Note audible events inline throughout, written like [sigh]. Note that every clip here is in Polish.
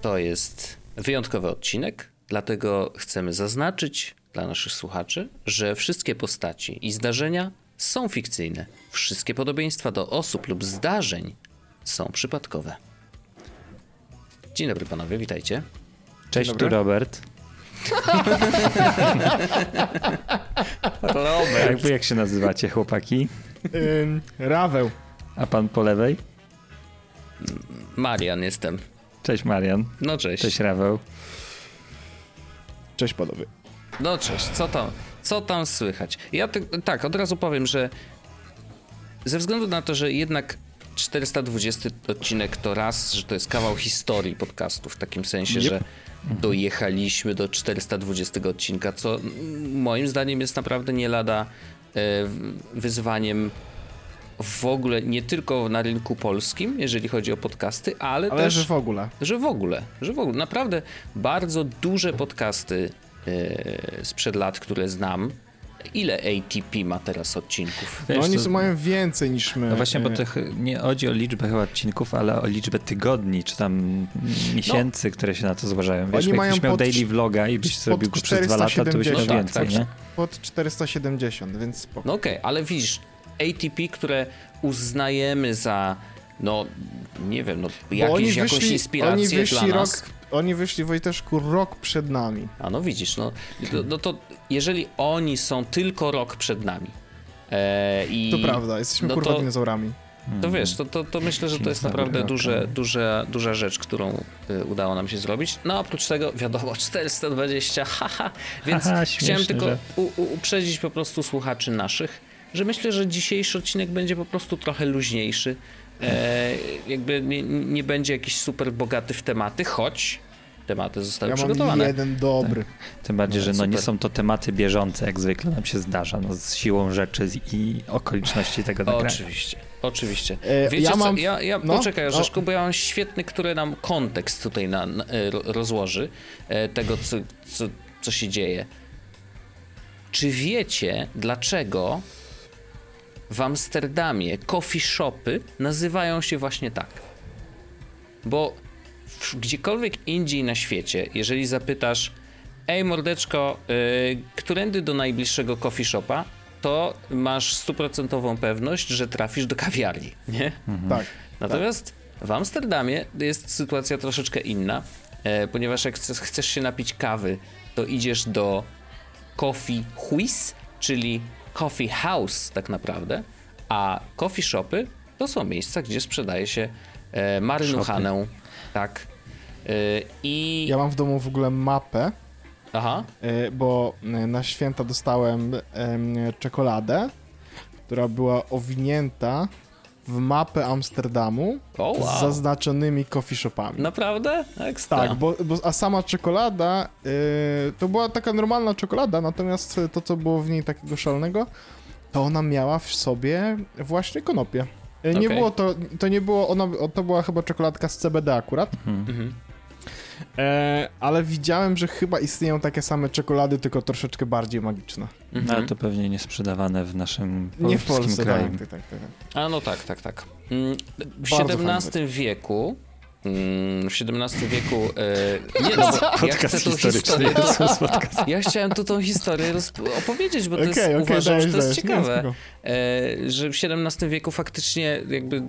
To jest wyjątkowy odcinek, dlatego chcemy zaznaczyć dla naszych słuchaczy, że wszystkie postaci i zdarzenia są fikcyjne. Wszystkie podobieństwa do osób lub zdarzeń są przypadkowe. Dzień dobry panowie, witajcie. Cześć, tu Robert. Robert. Jak wy jak się nazywacie, chłopaki? Ym, Raweł. A pan po lewej? Marian jestem. Cześć Marian. No cześć. Cześć Raweł. Cześć panowie. No cześć, co tam, co tam słychać? Ja ty, tak, od razu powiem, że ze względu na to, że jednak 420 odcinek to raz, że to jest kawał historii podcastu, w takim sensie, Yep. że dojechaliśmy do 420 odcinka, co moim zdaniem jest naprawdę nie lada e, wyzwaniem w ogóle, nie tylko na rynku polskim, jeżeli chodzi o podcasty, ale, Ale też że w ogóle. że w ogóle, że w ogóle. Naprawdę bardzo duże podcasty sprzed lat, które znam. Ile ATP ma teraz odcinków? No Wiesz, oni to- mają więcej niż my. No właśnie, bo to nie chodzi o liczbę chyba odcinków, ale o liczbę tygodni, czy tam miesięcy, które się na to zgłaszają. Wiesz, Oni mają jakbyś miał pod- daily vloga i byś pod zrobił go przez dwa lata, to byś miał 470. więcej, Tak, tak. nie? Pod 470, więc spoko. No okej, ale widzisz, ATP, które uznajemy za, no nie wiem, no jakieś, jakąś inspirację oni wyszli dla rok, nas. Oni wyszli, Wojteszku, rok przed nami. A no widzisz, no, no, no to jeżeli oni są tylko rok przed nami e, i... To prawda, jesteśmy no kurwa to- dinozaurami. To wiesz, to, to, to myślę, że to jest naprawdę duże, duże, duża rzecz, którą y, udało nam się zrobić. No oprócz tego, wiadomo, [laughs] 420, haha, więc Haha, chciałem śmieszny tylko u, uprzedzić po prostu słuchaczy naszych, że myślę, że dzisiejszy odcinek będzie po prostu trochę luźniejszy. E, jakby nie, nie będzie jakiś super bogaty w tematy, choć tematy zostały Ja mam przygotowane. jeden dobry. Tym bardziej, No, że no nie są to tematy bieżące, jak zwykle nam się zdarza, no z siłą rzeczy i okoliczności tego nagrania. Oczywiście, oczywiście. E, Wiecie ja co, mam- ja, ja no, poczekaj no. Orzeszku, bo ja mam świetny, który nam kontekst tutaj na, na, e, ro- rozłoży e, tego, co, co, co się dzieje. Czy wiecie, dlaczego w Amsterdamie coffee shopy nazywają się właśnie tak? Bo w, gdziekolwiek indziej na świecie, jeżeli zapytasz, ej mordeczko, yy, którędy do najbliższego coffee shopa, to masz stuprocentową pewność, że trafisz do kawiarni, nie? Tak. Natomiast w Amsterdamie jest sytuacja troszeczkę inna, e, ponieważ jak chcesz, chcesz się napić kawy, to idziesz do coffee huis, czyli coffee house tak naprawdę, a coffee shopy to są miejsca, gdzie sprzedaje się e, marynuchanę, tak. E, I... Ja mam w domu w ogóle mapę, Aha, y, bo y, na święta dostałem em, czekoladę, która była owinięta w mapę Amsterdamu o z wow. zaznaczonymi coffee shopami. Naprawdę? Ekstra. Tak, bo, bo, a sama czekolada y, to była taka normalna czekolada, natomiast to, co było w niej takiego szalonego, to ona miała w sobie właśnie konopie. Y, Nie Okej. było to, to nie było, ona, to była chyba czekoladka z CBD akurat, Mhm. E, ale widziałem, że chyba istnieją takie same czekolady, tylko troszeczkę bardziej magiczne. No, Mhm. ale to pewnie nie sprzedawane w naszym Nie w polskim Polsce, kraju. tak, tak, tak, tak. A no tak, tak, tak. Mm, W Bardzo XVII wieku. Mm, W XVII wieku. E, [laughs] nie, no bo ja Podcast chcę tą historyczny. historię. [laughs] Podcast. Ja chciałem tu tą historię opowiedzieć, bo to Okej, jest, okej, uważam, dajesz, że to jest dajesz. Nie, ciekawe. E, że w XVII wieku faktycznie jakby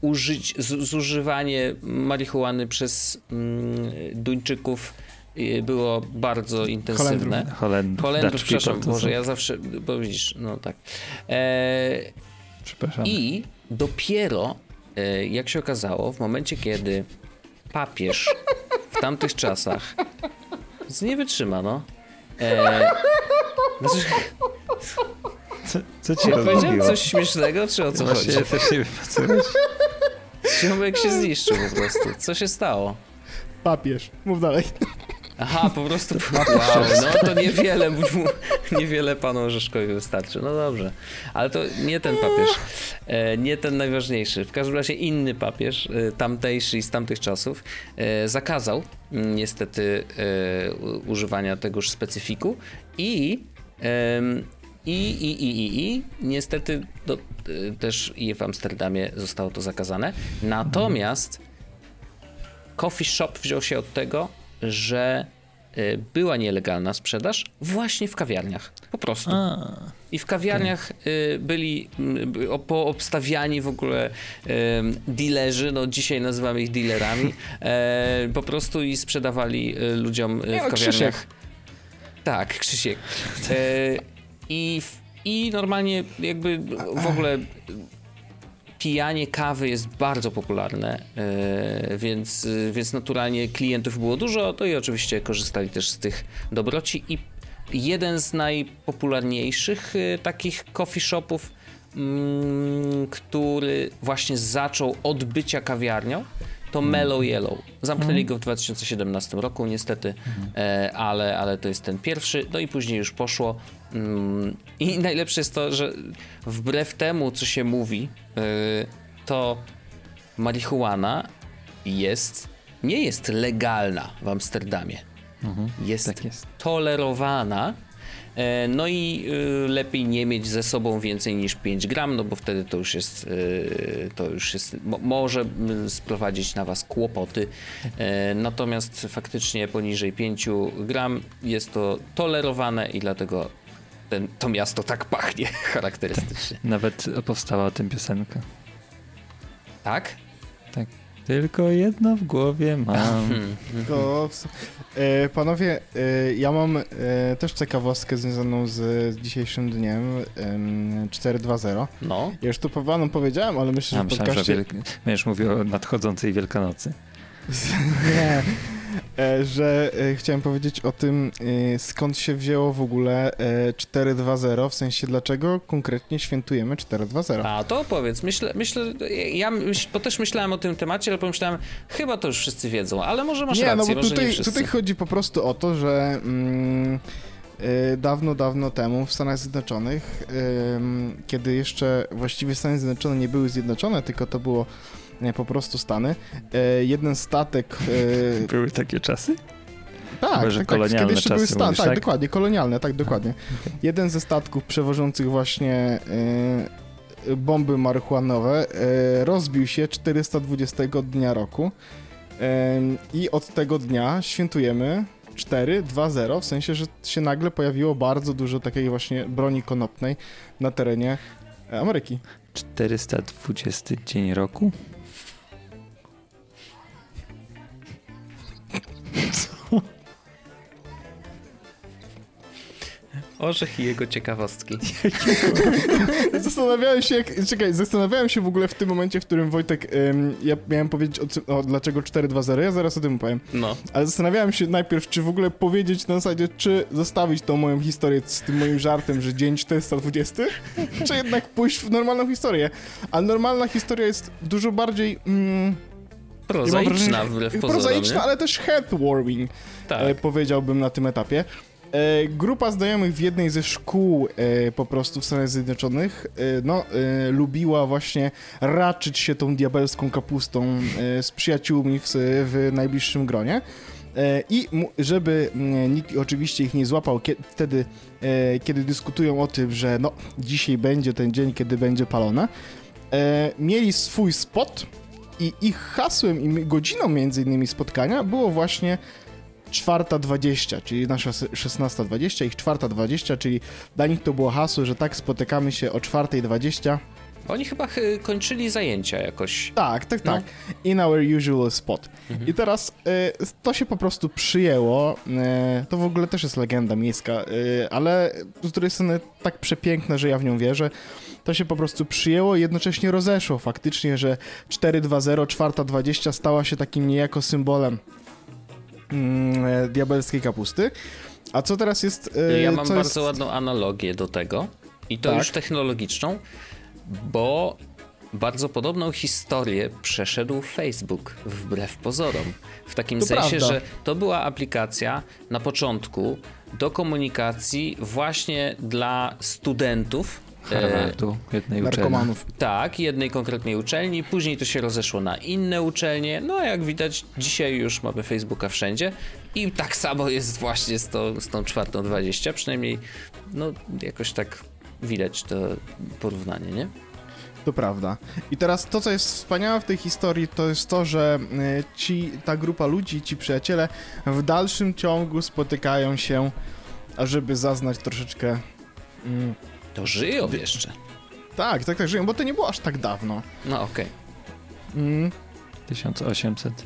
użyć, zużywanie marihuany przez mm, Duńczyków e, było bardzo intensywne. Holendrów. Holendrów, Dutch przepraszam, to są- ja zawsze, bo widzisz, no tak. E, Przepraszam. i dopiero, jak się okazało, w momencie, kiedy papież w tamtych czasach z- nie wytrzyma, no. E, znaczy, Co, co ci ja powiedziałem coś śmiesznego, czy o co chodzi? Właśnie też nie wiem, co chodzi. Ziomek się zniszczył po prostu. Co się stało? Papież, mów dalej. Aha, po prostu. [laughs] Wow, no to niewiele, niewiele panu Orzeszkowi wystarczy. No dobrze. Ale to nie ten papież. E, nie ten najważniejszy. W każdym razie inny papież, e, tamtejszy i z tamtych czasów, e, zakazał niestety używania tegoż specyfiku i i, i, i, i, i niestety do, też i w Amsterdamie zostało to zakazane. Natomiast coffee shop wziął się od tego, że y, była nielegalna sprzedaż właśnie w kawiarniach. Po prostu. A, I w kawiarniach okay. byli poobstawiani w ogóle dealerzy, no dzisiaj nazywamy ich dealerami, e, po prostu i sprzedawali ludziom w kawiarniach. Krzysiek. Tak, Krzysiek. E, I, I normalnie jakby w ogóle pijanie kawy jest bardzo popularne, e, więc, więc naturalnie klientów było dużo, to i oczywiście korzystali też z tych dobroci. I jeden z najpopularniejszych e, takich coffee shopów, mm, który właśnie zaczął od bycia kawiarnią, to mm. Mellow Yellow. Zamknęli mm. go w 2017 roku niestety, mm. ale, ale to jest ten pierwszy, no i później już poszło. Mm, I najlepsze jest to, że wbrew temu, co się mówi, e, to marihuana jest, nie jest legalna w Amsterdamie. Mhm, jest, tak jest tolerowana E, no i y, lepiej nie mieć ze sobą więcej niż 5 gram, no bo wtedy to już jest, y, to już jest, może sprowadzić na was kłopoty. E, natomiast faktycznie poniżej 5 gram jest to tolerowane i dlatego ten, to miasto tak pachnie [laughs] charakterystycznie. Nawet powstała o tym piosenka. Tak? Tak. Tylko jedno w głowie mam. [laughs] To, e, panowie, e, ja mam e, też ciekawostkę związaną z dzisiejszym dniem e, 4.2.0. No. Ja już tu panu powiedziałem, ale myślę, że ja myślałem, podcaście... że wielk... będziesz mówił o nadchodzącej Wielkanocy. Nie. [laughs] E, że e, chciałem powiedzieć o tym, e, skąd się wzięło w ogóle 4.2.0, w sensie dlaczego konkretnie świętujemy 4.2.0. A to opowiedz, myślę, myślę ja myśl, bo też myślałem o tym temacie, ale pomyślałem, chyba to już wszyscy wiedzą, ale może masz nie, rację, no bo tutaj, nie tutaj chodzi po prostu o to, że mm, dawno, dawno temu w Stanach Zjednoczonych, kiedy jeszcze właściwie Stany Zjednoczone nie były zjednoczone, tylko to było po prostu Stany. E, jeden statek... Były takie czasy? Tak, Chyba, tak, kolonialne tak. Kiedy jeszcze były Stany, tak, tak, dokładnie, kolonialne, tak, dokładnie. Jeden ze statków przewożących właśnie bomby marihuanowe rozbił się 420 dnia roku i od tego dnia świętujemy 4-2-0, w sensie, że się nagle pojawiło bardzo dużo takiej właśnie broni konopnej na terenie Ameryki. 420 dzień roku? Orzech i jego ciekawostki. [laughs] zastanawiałem się, jak, czekaj, zastanawiałem się w ogóle w tym momencie, w którym Wojtek, ym, ja miałem powiedzieć o, o dlaczego 4-2-0, ja zaraz o tym powiem. No. Ale zastanawiałem się najpierw, czy w ogóle powiedzieć na zasadzie, czy zostawić tą moją historię z tym moim żartem, że dzień 420, [laughs] czy jednak pójść w normalną historię. A normalna historia jest dużo bardziej... Mm, prozaiczna wbrew pozorom, Prozaiczna, ale też headwarming, tak. e, powiedziałbym na tym etapie. E, grupa znajomych w jednej ze szkół e, po prostu w Stanach Zjednoczonych e, no, e, lubiła właśnie raczyć się tą diabelską kapustą e, z przyjaciółmi w, w najbliższym gronie. E, I żeby nikt oczywiście ich nie złapał kiedy, wtedy, kiedy dyskutują o tym, że no, dzisiaj będzie ten dzień, kiedy będzie palone, mieli swój spot i ich hasłem i godziną między innymi spotkania było właśnie czwarta dwadzieścia, czyli nasza szesnasta dwadzieścia, ich czwarta dwadzieścia, czyli dla nich to było hasło, że tak spotykamy się o czwartej dwadzieścia. Oni chyba kończyli zajęcia jakoś. Tak, tak, tak. No. In our usual spot. Mhm. I teraz y, to się po prostu przyjęło. Y, to w ogóle też jest legenda miejska, y, ale z drugiej strony tak przepiękna, że ja w nią wierzę. To się po prostu przyjęło i jednocześnie rozeszło faktycznie, że 4-2-0, czwarta 20 stała się takim niejako symbolem mm, e, diabelskiej kapusty. A co teraz jest... E, ja mam bardzo jest... ładną analogię do tego i to tak. już technologiczną, bo bardzo podobną historię przeszedł Facebook, wbrew pozorom. W takim to sensie, prawda. że to była aplikacja na początku do komunikacji właśnie dla studentów. E, Harvardu, jednej uczelni. Tak, jednej konkretnej uczelni, później to się rozeszło na inne uczelnie. No, jak widać, dzisiaj już mamy Facebooka wszędzie i tak samo jest właśnie z, to, z tą czwartą 20, przynajmniej no, jakoś tak widać to porównanie, nie? To prawda. I teraz to, co jest wspaniałe w tej historii, to jest to, że y, ci, ta grupa ludzi, ci przyjaciele w dalszym ciągu spotykają się, ażeby zaznać troszeczkę... Mm, To żyją jeszcze. tak, tak, tak, żyją, bo to nie było aż tak dawno. No okej. Mm, 1800. [laughs]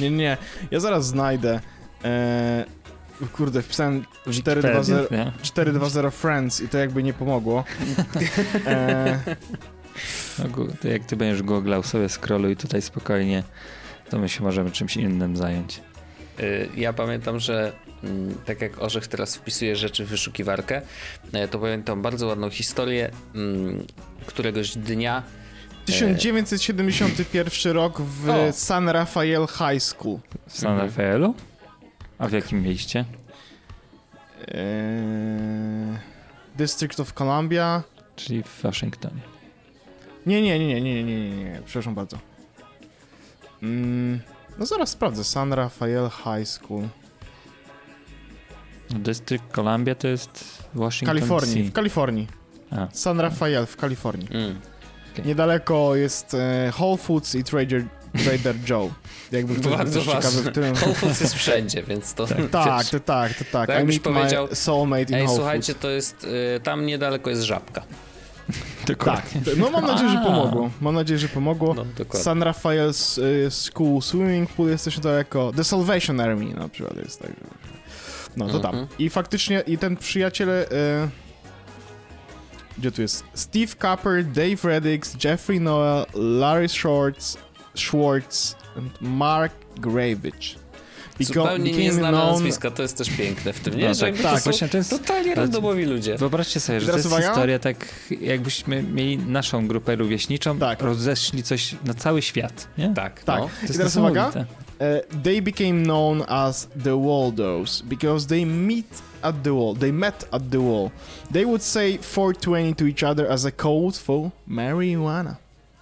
nie, nie, ja zaraz znajdę. E, kurde, wpisałem 420, Wikipedia, nie? 420 Friends i to jakby nie pomogło. [laughs] E, No, to jak ty będziesz googlał sobie scrolluj tutaj spokojnie, to my się możemy czymś innym zająć. Y, Ja pamiętam, że tak jak Orzech teraz wpisuje rzeczy w wyszukiwarkę, e, to pamiętam bardzo ładną historię mm, któregoś dnia. 1971 rok w O. San Rafael High School. W San Mhm. Rafaelu? A w jakim mieście? Eee, District of Columbia. Czyli w Waszyngtonie. Nie, nie, nie, nie, nie, nie, nie, nie, przepraszam bardzo. Mm, no zaraz sprawdzę. San Rafael High School. District Columbia to jest W Washington Kalifornii, DC. w Kalifornii. A, San Rafael w Kalifornii. Mm. Niedaleko jest e, Whole Foods i Trader, Trader [laughs] Joe. Jakby ktoś był Bardzo ciekawy, w którym... Whole Foods jest wszędzie, więc to... Tak, wiesz, to tak, to tak. Tak I powiedział, soulmate in Ej, Whole słuchajcie, Foods. to jest... Y, tam niedaleko jest żabka. [laughs] Tak, no mam nadzieję, że pomogło. Mam nadzieję, że pomogło. No. San Rafael S- y, School Swimming Pool jest też daleko. The Salvation Army na przykład jest tak. No to tam. Mhm. I faktycznie, i ten przyjaciel. Y, gdzie tu jest? Steve Copper, Dave Reddix, Jeffrey Noel, Larry Schwartz, Schwartz and Mark Gravich. Beco- Zupełnie nieznane known- nazwiska, to jest też piękne w tym, nie? No że tak, tak, to są właśnie to jest- totalnie randomowi ludzie. Wyobraźcie sobie, że to jest uwaga. historia tak, jakbyśmy mieli naszą grupę rówieśniczą, Tak. rozeszli coś na cały świat, nie? Tak, Tak. no. To jest I teraz uwaga. Uh, they became known as the Waldos because they meet at the wall. They met at the wall. They would say 420 to each other as a code for marijuana.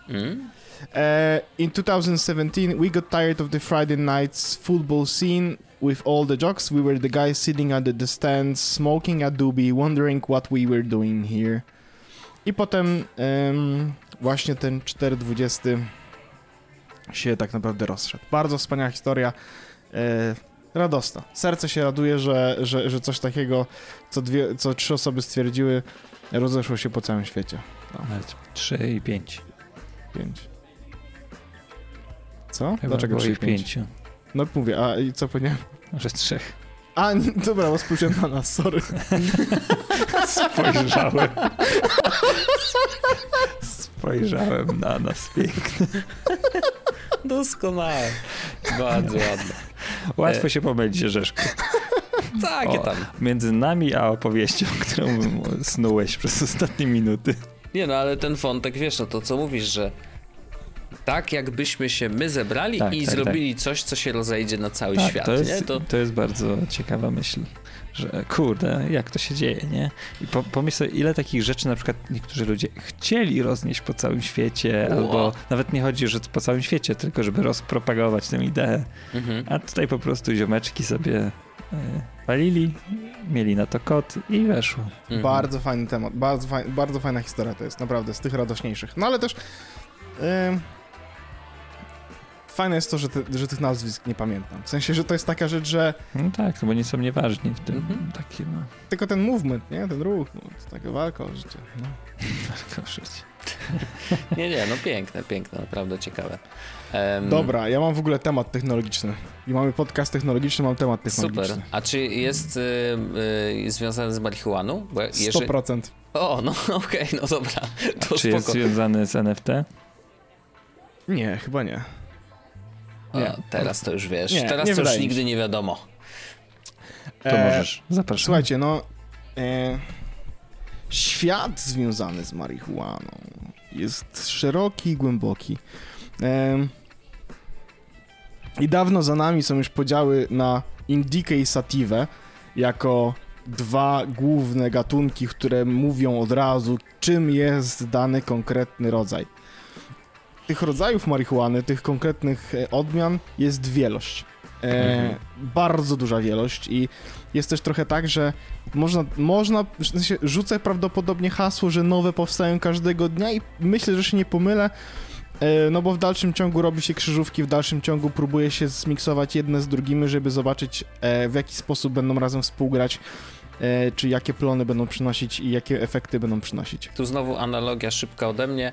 Mm? Uh, in 2017, we got tired of the Friday nights football scene with all the jocks. We were the guys sitting at the stands, smoking a doobie, wondering what we were doing here. I potem em, właśnie ten 420 się tak naprawdę rozszedł. Bardzo wspaniała historia. E, radosna. Serce się raduje, że, że, że coś takiego, co, dwie, co trzy osoby stwierdziły, rozeszło się po całym świecie. Nawet 3 i 5. Pięć. Co? Chyba Dlaczego trzy i pięć? 5. No mówię, a i co powiedziałem? Może z 3. A, nie, dobra, bo spojrzałem na nas, sorry. [laughs] Spojrzałem. Spojrzałem na nas pięknie. Doskonałe. Bardzo ładne. Łatwo się pomylić, Rzeszku. [laughs] Takie tam. Między nami a opowieścią, [laughs] którą snułeś przez ostatnie minuty. Nie no, ale ten wątek, wiesz, no to co mówisz, że tak jakbyśmy się my zebrali Tak, i tak, zrobili coś, co się rozejdzie na cały Tak, świat, to jest? To to jest bardzo ciekawa myśl, że kurde, jak to się dzieje, nie? I po, pomyśl sobie, ile takich rzeczy na przykład niektórzy ludzie chcieli roznieść po całym świecie, Ło. albo nawet nie chodzi, że po całym świecie, tylko żeby rozpropagować tę ideę. mhm. A tutaj po prostu ziomeczki sobie e, walili, mieli na to kod i weszło. Mhm. Bardzo fajny temat, bardzo, faj, bardzo fajna historia to jest, naprawdę, z tych radośniejszych. No ale też ym, fajne jest to, że, te, że tych nazwisk nie pamiętam. W sensie, że to jest taka rzecz, że No tak, no bo nie są nieważni w tym Mhm. takim, no, tylko ten movement, nie? Ten ruch, no, to taka walka o życie. No. [laughs] tylko życie. [laughs] Nie, nie, no piękne, piękne, naprawdę ciekawe. Em, Dobra, ja mam w ogóle temat technologiczny. I mamy podcast technologiczny, mam temat technologiczny. Super. A czy jest y, y, związany z marihuaną? Bo jeżeli... 100%. O, no [laughs] okej, no dobra. To Czy jest spoko. związany z NFT? Nie, chyba nie. Nie. Teraz to już wiesz. Nie, teraz nie to już nigdy nie wiadomo. To E, możesz, zapraszam. Słuchajcie, no. E, świat związany z marihuaną jest szeroki i głęboki. I dawno za nami są już podziały na indikę i sativę jako dwa główne gatunki, które mówią od razu, czym jest dany konkretny rodzaj. Tych rodzajów marihuany, tych konkretnych e, odmian jest wielość. E, mhm. Bardzo duża wielość i jest też trochę tak, że można, można rzucę prawdopodobnie hasło, że nowe powstają każdego dnia i myślę, że się nie pomylę, e, no bo w dalszym ciągu robi się krzyżówki, w dalszym ciągu próbuje się zmiksować jedne z drugimi, żeby zobaczyć e, w jaki sposób będą razem współgrać czy jakie plony będą przynosić i jakie efekty będą przynosić. Tu znowu analogia szybka ode mnie.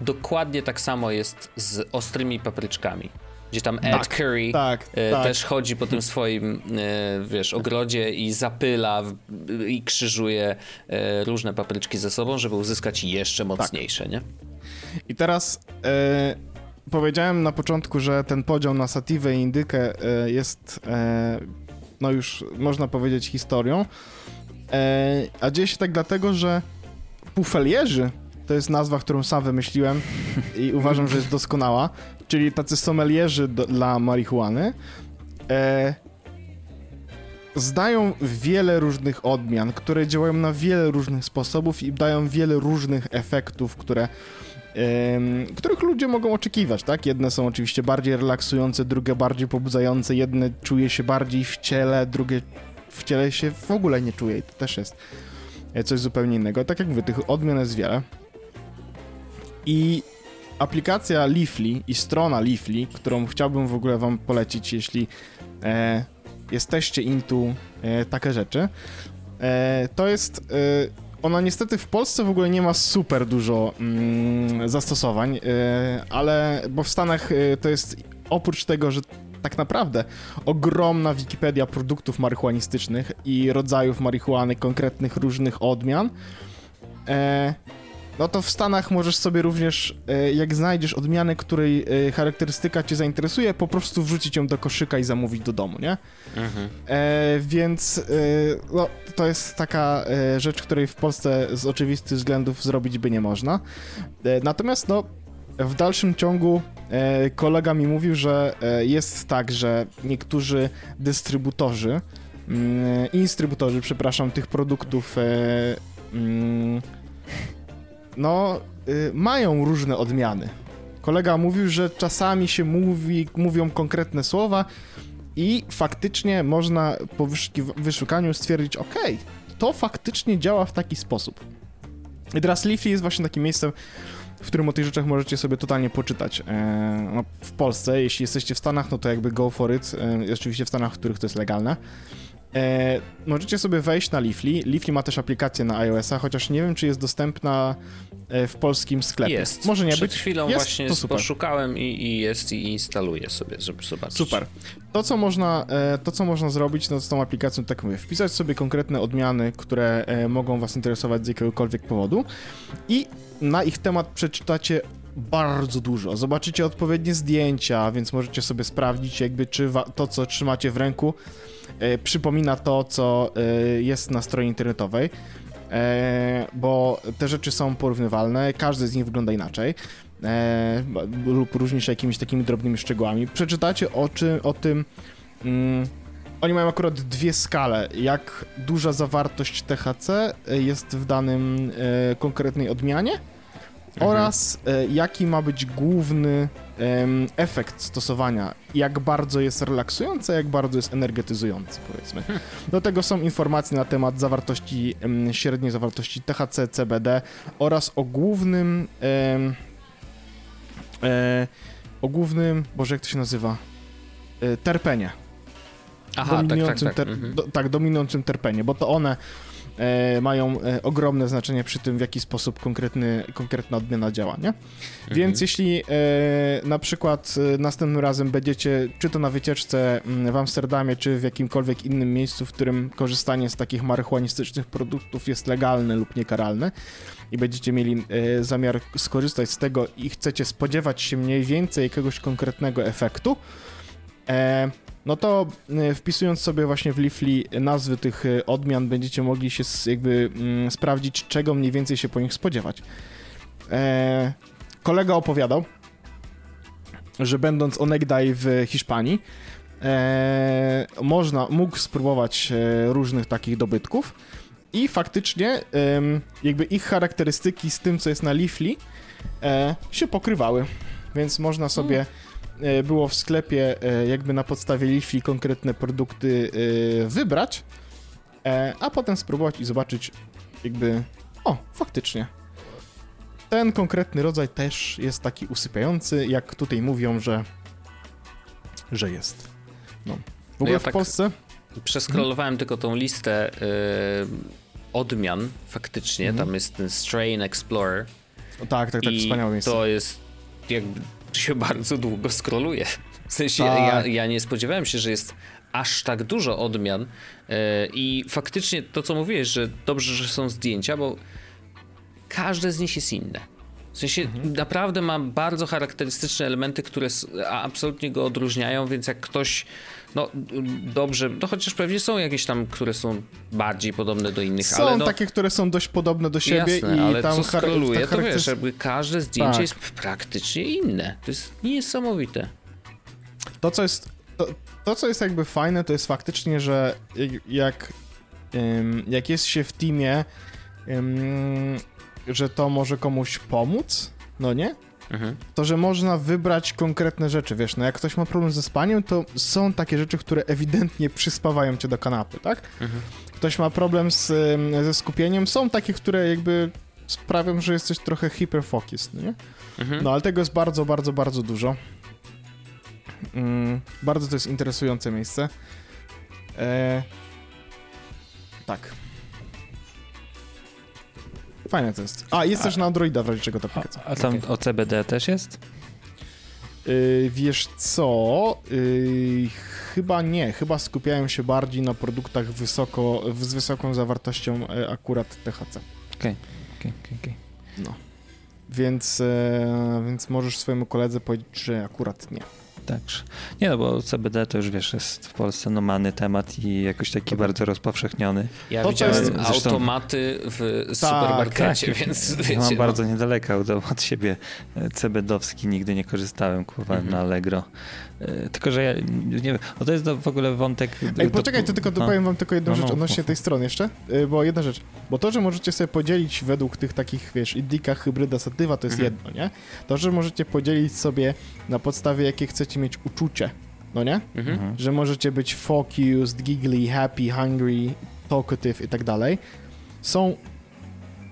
dokładnie tak samo jest z ostrymi papryczkami gdzie tam Ed tak, Curry tak, e, tak. też chodzi po tym [laughs] swoim, e, wiesz, ogrodzie i zapyla i krzyżuje e, różne papryczki ze sobą, żeby uzyskać jeszcze mocniejsze, nie? I teraz e, powiedziałem na początku, że ten podział na sativę i indykę e, jest, e, no już można powiedzieć, historią. a dzieje się tak dlatego, że pufelierzy to jest nazwa, którą sam wymyśliłem i [laughs] uważam, że jest doskonała czyli tacy sommelierzy do, dla marihuany, e, zdają wiele różnych odmian, które działają na wiele różnych sposobów i dają wiele różnych efektów, które których ludzie mogą oczekiwać, tak? Jedne są oczywiście bardziej relaksujące, drugie bardziej pobudzające, jedne czuje się bardziej w ciele, drugie w ciele się w ogóle nie czuje i to też jest e, coś zupełnie innego. Tak jak mówię, tych odmian jest wiele. I aplikacja Leafly i strona Leafly, którą chciałbym w ogóle wam polecić, jeśli e, jesteście into e, takie rzeczy, e, to jest... Ona niestety w Polsce w ogóle nie ma super dużo mm, zastosowań, e, ale bo w Stanach e, to jest oprócz tego, że tak naprawdę ogromna Wikipedia produktów marihuanistycznych i rodzajów marihuany, konkretnych różnych odmian, no to w Stanach możesz sobie również, e, jak znajdziesz odmianę, której e, charakterystyka cię zainteresuje, po prostu wrzucić ją do koszyka i zamówić do domu, nie? Mhm. E, więc e, no, to jest taka e, rzecz, której w Polsce z oczywistych względów zrobić by nie można. E, natomiast no, w dalszym ciągu kolega mi mówił, że jest tak, że niektórzy dystrybutorzy, mm, instrybutorzy, przepraszam, tych produktów mm, no, y, mają różne odmiany. Kolega mówił, że czasami się mówi, mówią konkretne słowa i faktycznie można po wyszukaniu stwierdzić, ok, to faktycznie działa w taki sposób. I teraz Leafly jest właśnie takim miejscem, w którym o tych rzeczach możecie sobie totalnie poczytać. E, no, w Polsce, jeśli jesteście w Stanach, no to jakby go for it. E, oczywiście w Stanach, w których to jest legalne. E, możecie sobie wejść na Leafly. Leafly ma też aplikację na iOS-a, chociaż nie wiem, czy jest dostępna e, w polskim sklepie. Jest. Może nie Przed być. chwilą jest, właśnie to super. poszukałem i, i, jest i instaluję sobie, żeby zobaczyć. Super. To, co można, e, to, co można zrobić no, z tą aplikacją, tak mówię, wpisać sobie konkretne odmiany, które e, mogą was interesować z jakiegokolwiek powodu i na ich temat przeczytacie bardzo dużo. Zobaczycie odpowiednie zdjęcia, więc możecie sobie sprawdzić, jakby czy to, co trzymacie w ręku, przypomina to, co e, jest na stronie internetowej. E, bo te rzeczy są porównywalne, każdy z nich wygląda inaczej. E, lub różni się jakimiś takimi drobnymi szczegółami. Przeczytacie o, czy, o tym. Mm, oni mają akurat dwie skale. Jak duża zawartość THC jest w danym e, konkretnej odmianie mhm. oraz e, jaki ma być główny e, efekt stosowania. Jak bardzo jest relaksujący, jak bardzo jest energetyzujący, powiedzmy. Hmm. Do tego są informacje na temat zawartości, e, średniej zawartości THC, CBD oraz o głównym o głównym, boże jak to się nazywa, e, terpenie. Aha, dominującym tak, tak, tak. Ter, mhm. do, tak, dominującym terpenie, bo to one e, mają e, ogromne znaczenie przy tym, w jaki sposób konkretny, konkretna odmiana działa, nie? Mhm. Więc jeśli e, na przykład e, następnym razem będziecie, czy to na wycieczce mm, w Amsterdamie, czy w jakimkolwiek innym miejscu, w którym korzystanie z takich marihuanistycznych produktów jest legalne lub niekaralne i będziecie mieli e, zamiar skorzystać z tego i chcecie spodziewać się mniej więcej jakiegoś konkretnego efektu, e, no to e, wpisując sobie właśnie w Leafly nazwy tych e, odmian, będziecie mogli się jakby mm, sprawdzić, czego mniej więcej się po nich spodziewać. E, kolega opowiadał, że będąc onegdaj w Hiszpanii, e, można, mógł spróbować e, różnych takich dobytków i faktycznie jakby ich charakterystyki z tym, co jest na Leafly, się pokrywały, więc można sobie mm było w sklepie e, jakby na podstawie Leafy konkretne produkty e, wybrać, a potem spróbować i zobaczyć jakby, o, faktycznie. Ten konkretny rodzaj też jest taki usypiający, jak tutaj mówią, że, że jest. No. W ogóle no ja w tak Polsce... Przeskrolowałem hmm. tylko tą listę odmian faktycznie, hmm. tam jest ten Strain Explorer. O, tak, tak, tak, wspaniałe miejsce. to jest jakby się bardzo długo skroluje. W sensie ja, ja, tak. nie spodziewałem się, że jest aż tak dużo odmian yy, i faktycznie to, co mówiłeś, że dobrze, że są zdjęcia, bo każde z nich jest inne. W sensie mhm. naprawdę ma bardzo charakterystyczne elementy, które absolutnie go odróżniają, więc jak ktoś no dobrze, no chociaż pewnie są jakieś tam, które są bardziej podobne do innych, są ale no, takie, które są dość podobne do siebie jasne, i ale tam co scrolluje, to wiesz, jakby każde zdjęcie tak. jest praktycznie inne. To jest niesamowite. To, co jest to, to, co jest jakby fajne, to jest faktycznie, że jak, jak jest się w teamie, że to może komuś pomóc, no nie? Mhm. To, że można wybrać konkretne rzeczy, wiesz, no jak ktoś ma problem ze spaniem, to są takie rzeczy, które ewidentnie przyspawają cię do kanapy, tak? Mhm. Ktoś ma problem z, ze skupieniem, są takie, które jakby sprawią, że jesteś trochę hyperfocused, nie? Mhm. No ale tego jest bardzo, bardzo, bardzo dużo. Mm, bardzo to jest interesujące miejsce. E... Tak. Fajne to jest. A, jest a, też na Androida w razie czego ta aplikacja. A, a tam okay. o CBD też jest? Yy, wiesz co? Yy, chyba nie. Chyba skupiają się bardziej na produktach wysoko, z wysoką zawartością yy, akurat THC. Okej, okej, okej. No. Więc, e, więc możesz swojemu koledze powiedzieć, że akurat nie. Także. Nie no, bo CBD to już wiesz, jest w Polsce nomany temat i jakoś taki bardzo rozpowszechniony. Ja to widziałem jest, automaty w tak, supermarkecie, tak, więc wiecie, mam no. bardzo niedaleko od siebie CBDowski, nigdy nie korzystałem, kupowałem mhm. na Allegro. E, tylko, że ja nie wiem, o to jest w ogóle wątek... Ej, poczekaj, to tylko no. dopowiem wam tylko jedną no, rzecz no, odnośnie no. tej strony jeszcze, e, bo jedna rzecz, bo to, że możecie sobie podzielić według tych takich, wiesz, indika, hybryda, satywa, to jest mhm. jedno, nie? To, że możecie podzielić sobie na podstawie, jakie chcecie mieć uczucie, no nie? Mhm. mhm. Że możecie być focused, giggly, happy, hungry, talkative i tak dalej, są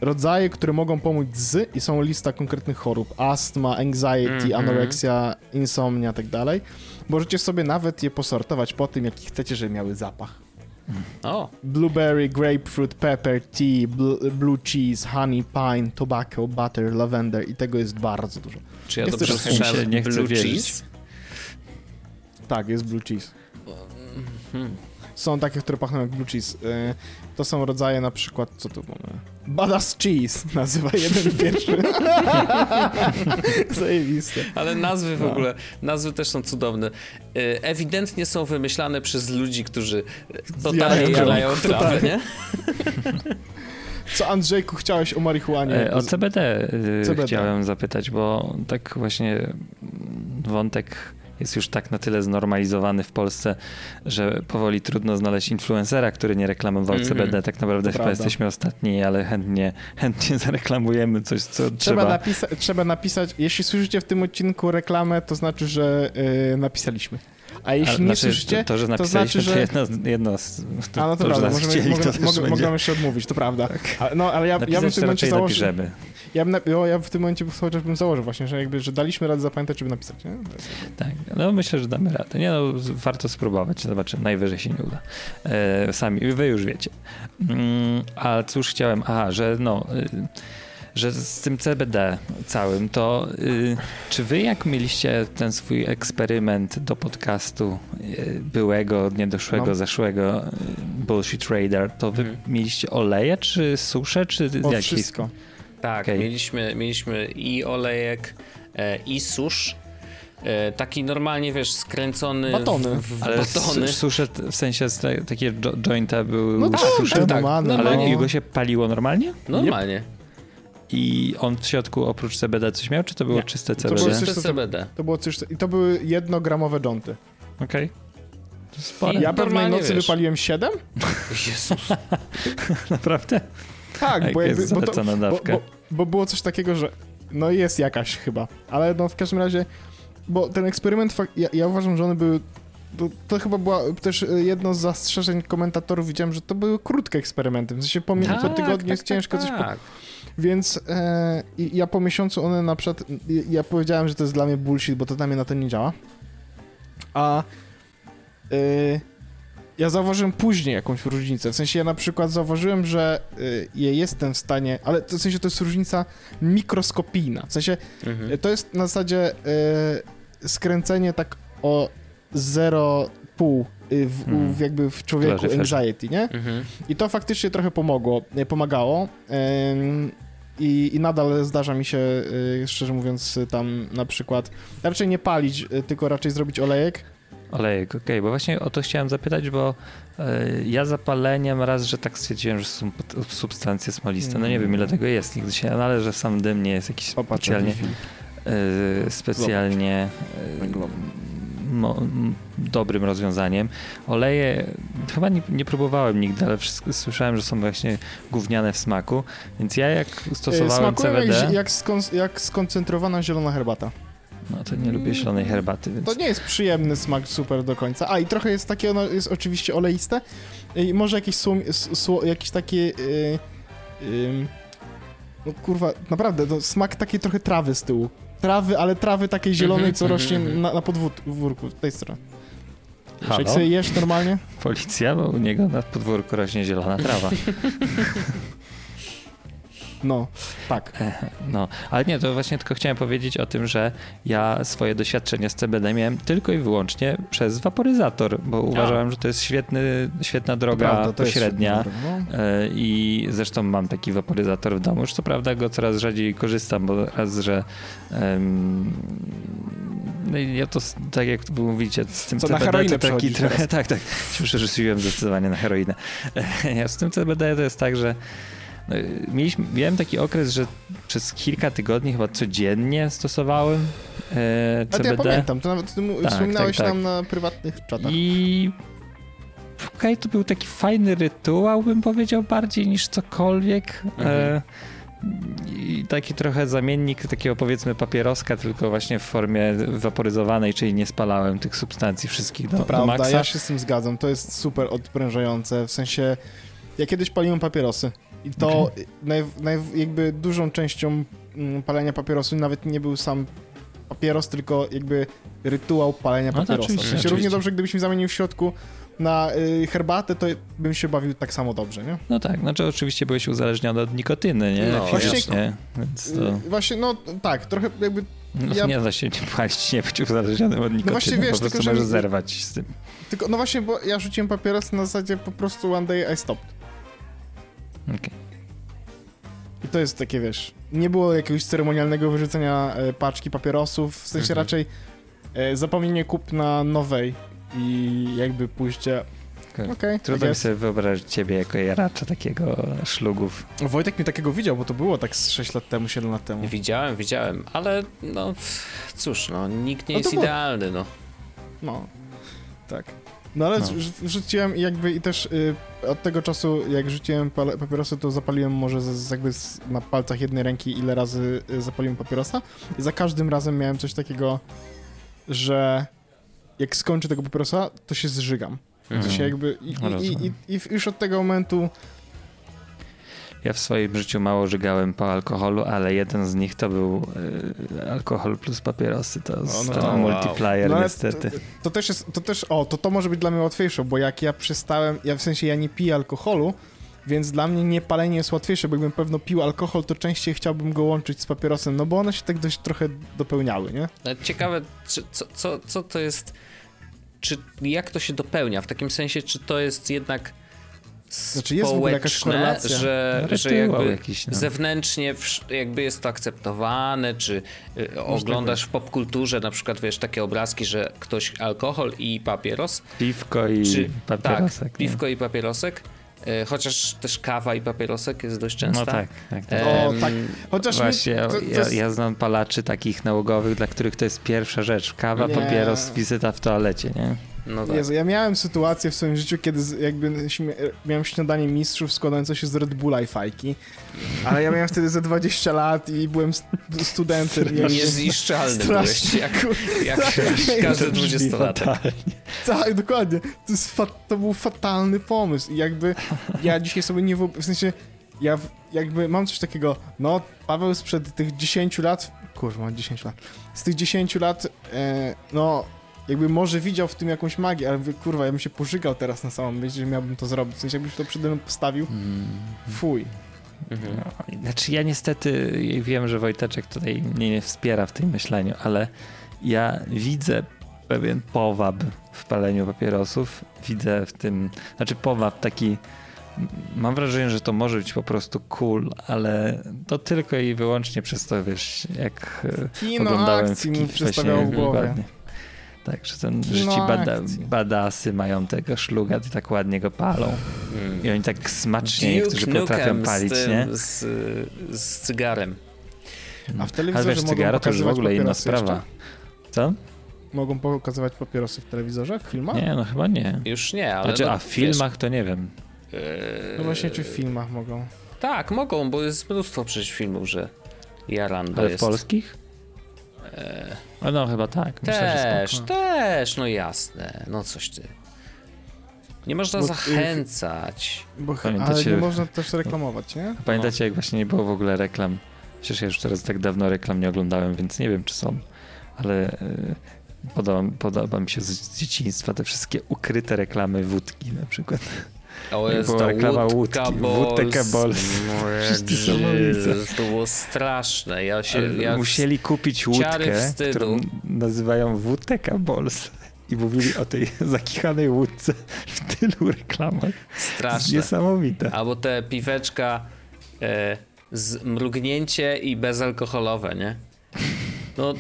rodzaje, które mogą pomóc z i są lista konkretnych chorób. Astma, anxiety, mm -hmm. anoreksja, insomnia, tak dalej. Możecie sobie nawet je posortować po tym, jaki chcecie, żeby miały zapach. Oh. Blueberry, grapefruit, pepper, tea, bl blue cheese, honey, pine, tobacco, butter, lavender i tego jest bardzo dużo. Czy ja jest dobrze słyszałem? Nie chcę blue cheese? Tak, jest blue cheese. Hmm. Są takie, które pachną jak blue cheese. Y, to są rodzaje na przykład, co tu mamy? Badass Cheese [laughs] nazywa jeden pierwszy. [laughs] Zajebiste. Ale nazwy w no. ogóle, nazwy też są cudowne. Y, ewidentnie są wymyślane przez ludzi, którzy totalnie jarają trawę, nie? Co Andrzejku chciałeś o marihuanie? E, o CBD, y, CBD chciałem zapytać, bo tak właśnie wątek jest już tak na tyle znormalizowany w Polsce, że powoli trudno znaleźć influencera, który nie reklamował mm -hmm. CBD. Tak naprawdę chyba jesteśmy ostatni, ale chętnie, chętnie [laughs] zareklamujemy coś, co trzeba... Trzeba, napisa trzeba napisać, jeśli słyszycie w tym odcinku reklamę, to znaczy, że yy, napisaliśmy. A jeśli nie znaczy, słyszycie, to, to, że to znaczy, że... jedno, jedno z... To, A no to, to prawda, możemy, chcieli, mogę, mogę się odmówić, to prawda. Tak. A, no, ale ja, ja bym w tym momencie założył... Napiszemy. Ja, bym, ja w tym momencie chociaż bym założył właśnie, że jakby, że daliśmy radę zapamiętać, żeby napisać, nie? Tak, no myślę, że damy radę. Nie no, warto spróbować, zobaczymy, najwyżej się nie uda. E, sami, wy już wiecie. Mm, a cóż chciałem, aha, że no... Y, że z tym CBD całym, to y, czy wy jak mieliście ten swój eksperyment do podcastu y, byłego, niedoszłego, no. zeszłego y, Bullshit Trader, to wy mhm. mieliście oleje, czy susze, czy o, jakieś... wszystko. Tak, okay. mieliśmy, mieliśmy i olejek, e, i susz. E, taki normalnie, wiesz, skręcony batony. W, w Ale batony. susze w sensie takie jo jointa były no tak, susze, tak, tak, ale no. jego się paliło normalnie? Normalnie. I on w środku oprócz CBD coś miał, czy to było Nie. czyste CBD? To było czyste CBD. To było czyste, I to były jednogramowe jointy. Okej. Okay. Ja pewnej nocy wiesz. wypaliłem 7. Jezus. [laughs] Naprawdę? Tak, bo, jakby, bo, to, bo, bo, bo było coś takiego, że no jest jakaś chyba, ale no w każdym razie, bo ten eksperyment, ja, ja uważam, że one były to, to, chyba była też jedno z zastrzeżeń komentatorów. Widziałem, że to były krótkie eksperymenty. W sensie po, tak, po tygodniu tak, jest tak, ciężko tak. coś. Po... Więc e, ja po miesiącu one na przykład. Ja powiedziałem, że to jest dla mnie bullshit, bo to dla mnie na to nie działa. A. E, ja zauważyłem później jakąś różnicę. W sensie ja na przykład zauważyłem, że y, je jestem w stanie, ale w sensie to jest różnica mikroskopijna. W sensie mhm. to jest na zasadzie y, skręcenie tak o 0,5 y, w, mhm. w, jakby w człowieku anxiety, nie? Mhm. I to faktycznie trochę pomogło, pomagało. I, I, nadal zdarza mi się, szczerze mówiąc, tam na przykład raczej nie palić, tylko raczej zrobić olejek Olejek, okej, okay, bo właśnie o to chciałem zapytać, bo y, ja zapaleniem raz, że tak stwierdziłem, że są substancje smoliste. No nie wiem ile tego jest, nigdy się ale że sam dym nie jest jakiś specjalnie y, specjalnie y, mo, dobrym rozwiązaniem. Oleje chyba nie, nie próbowałem nigdy, ale wszystko, słyszałem, że są właśnie gówniane w smaku, więc ja jak stosowałem Smakują CBD... Jak, jak, skon, jak skoncentrowana zielona herbata. No to nie lubię zielonej herbaty, więc... To nie jest przyjemny smak super do końca. A i trochę jest takie, ono jest oczywiście oleiste i może jakieś, słom, sło, jakieś takie... Yy, yy, no kurwa, naprawdę, to smak takiej trochę trawy z tyłu. Trawy, ale trawy takiej zielonej, -hmm, co -hmm. rośnie mhm. na, na podwórku, z tej strony. Halo? Jak sobie jesz normalnie? Policja, bo u niego na podwórku rośnie zielona trawa. [laughs] No, tak. No, ale nie, to właśnie tylko chciałem powiedzieć o tym, że ja swoje doświadczenie z CBD miałem tylko i wyłącznie przez waporyzator, bo uważałem, że to jest świetny, świetna droga prawda, pośrednia no. E, i zresztą mam taki waporyzator w domu. Już co prawda go coraz rzadziej korzystam, bo raz, że um, no ja to, tak jak wy mówicie, z tym Co, CBD na heroinę to taki trochę, [laughs] tak, tak, się przerzuciłem zdecydowanie na heroinę. Ja z tym CBD to jest tak, że mieliśmy, miałem taki okres, że przez kilka tygodni chyba codziennie stosowałem e, CBD. A ja pamiętam, to nawet ty tak, wspominałeś tak, tak. nam na prywatnych czatach. I okej, okay, to był taki fajny rytuał, bym powiedział, bardziej niż cokolwiek. Mhm. I taki trochę zamiennik takiego powiedzmy papieroska, tylko właśnie w formie waporyzowanej, czyli nie spalałem tych substancji wszystkich do, to prawda, do maksa. ja się z tym zgadzam. To jest super odprężające. W sensie, ja kiedyś paliłem papierosy i to okay. naj, naj, jakby dużą częścią mm, palenia papierosu nawet nie był sam papieros, tylko jakby rytuał palenia no papierosa. No, oczywiście, równie dobrze, gdybyś mi zamienił w środku na y, herbatę, to bym się bawił tak samo dobrze, nie? No tak, znaczy oczywiście byłeś uzależniony od nikotyny, nie? No, właśnie, Więc to... Y, właśnie, no tak, trochę jakby... No ja... nie da się nie palić, nie być uzależniony od nikotyny, no właśnie, wiesz, po prostu tylko, możesz że... zerwać z tym. Tylko, no właśnie, bo ja rzuciłem papieros na zasadzie po prostu one day I stopped. Okej. Okay. I to jest takie, wiesz, nie było jakiegoś ceremonialnego wyrzucenia e, paczki papierosów, w sensie mhm. raczej e, zapomnienie kupna nowej i jakby pójście Okay. okay. Trudno mi sobie wyobrazić ciebie jako jaracza takiego szlugów. Wojtek mnie takiego widział, bo to było tak z 6 lat temu, 7 lat temu. Widziałem, widziałem, ale no cóż, no nikt nie no jest było... idealny, no. No, tak. No ale no. rzuciłem jakby i też y, od tego czasu, jak rzuciłem papierosy, to zapaliłem może z, z jakby z, na palcach jednej ręki, ile razy y, zapaliłem papierosa. I za każdym razem miałem coś takiego, że jak skończę tego papierosa, to się zżygam. Mhm. To się jakby i, i, i, i, już od tego momentu ja w swoim życiu mało żygałem po alkoholu, ale jeden z nich to był y, alkohol plus papierosy. To, o, no, to multiplier no, niestety. To, to, też jest, to też, o, to to może być dla mnie łatwiejsze, bo jak ja przestałem, ja w sensie ja nie piję alkoholu, więc dla mnie nie palenie jest łatwiejsze, bo jakbym pewno pił alkohol, to częściej chciałbym go łączyć z papierosem, no bo one się tak dość trochę dopełniały, nie? Ciekawe, czy, co, co, co to jest, czy jak to się dopełnia, w takim sensie, czy to jest jednak znaczy jest społeczne, że, no, że jakby jakiś, no. zewnętrznie jakby jest to akceptowane, czy y, oglądasz w popkulturze na przykład, wiesz, takie obrazki, że ktoś alkohol i papieros. Piwko i czy, papierosek. Tak, piwko i papierosek. Y, chociaż też kawa i papierosek jest dość częsta. No tak, tak. tak. O, tak. Chociaż Właśnie, to, to jest... ja, ja, znam palaczy takich nałogowych, dla których to jest pierwsza rzecz. Kawa, nie. papieros, wizyta w toalecie, nie? No tak. Jezu, ja miałem sytuację w swoim życiu, kiedy jakby miałem śniadanie mistrzów składające się z Red Bulla i fajki, ale ja miałem wtedy ze 20 lat i byłem studentem. Niezniszczalny byłeś, jak, jak tak, każdy 20 lat. Tak, dokładnie. To, jest to był fatalny pomysł i jakby ja dzisiaj sobie nie wyobrażam, w sensie ja jakby mam coś takiego, no Paweł sprzed tych 10 lat, kurwa, 10 lat, z tych 10 lat, e, no jakby może widział w tym jakąś magię, ale kurwa, ja bym się pożygał teraz na samą myśl, że miałbym to zrobić. W sensie jakbyś to przede mną postawił, mm. fuj. Mhm. No, znaczy ja niestety wiem, że Wojteczek tutaj mnie nie wspiera w tym myśleniu, ale ja widzę pewien powab w paleniu papierosów. Widzę w tym, znaczy powab taki mam wrażenie, że to może być po prostu cool, ale to tylko i wyłącznie przez to, wiesz, jak Kino oglądałem akcji w, w, w głowie. Tak, że, ten, że ci bada, badasy mają tego szluga i tak ładnie go palą. Hmm. I oni tak smacznie niektórzy potrafią palić, z, nie? Z, z cygarem. A w telewizorze Ale wiesz, cygara to już w ogóle inna sprawa. Jeszcze? Co? Mogą pokazywać papierosy w telewizorze, w filmach? Nie, no chyba nie. Już nie, ale... Znaczy, no, a w filmach wiesz, to nie wiem. No właśnie, czy w filmach mogą? Tak, mogą, bo jest mnóstwo przecież filmów, że Jarando Ale jest. w polskich? E... No, no chyba tak. Myślę, też, też, no jasne. No coś ty. Nie można bo, zachęcać. Bo, ale nie można też reklamować, nie? Pamiętacie, jak właśnie nie było w ogóle reklam? Przecież ja już teraz tak dawno reklam nie oglądałem, więc nie wiem, czy są. Ale y, podoba, podoba mi się z dzieciństwa te wszystkie ukryte reklamy wódki na przykład. O, jest była reklama łódka Wódka Balls. To było straszne. Ja się, ja Musieli kupić łódkę, którą nazywają Wódka Balls. I mówili o tej [laughs] zakichanej łódce w tylu reklamach. Straszne. Niesamowite. Albo te piweczka e, z mrugnięcie i bezalkoholowe, nie? No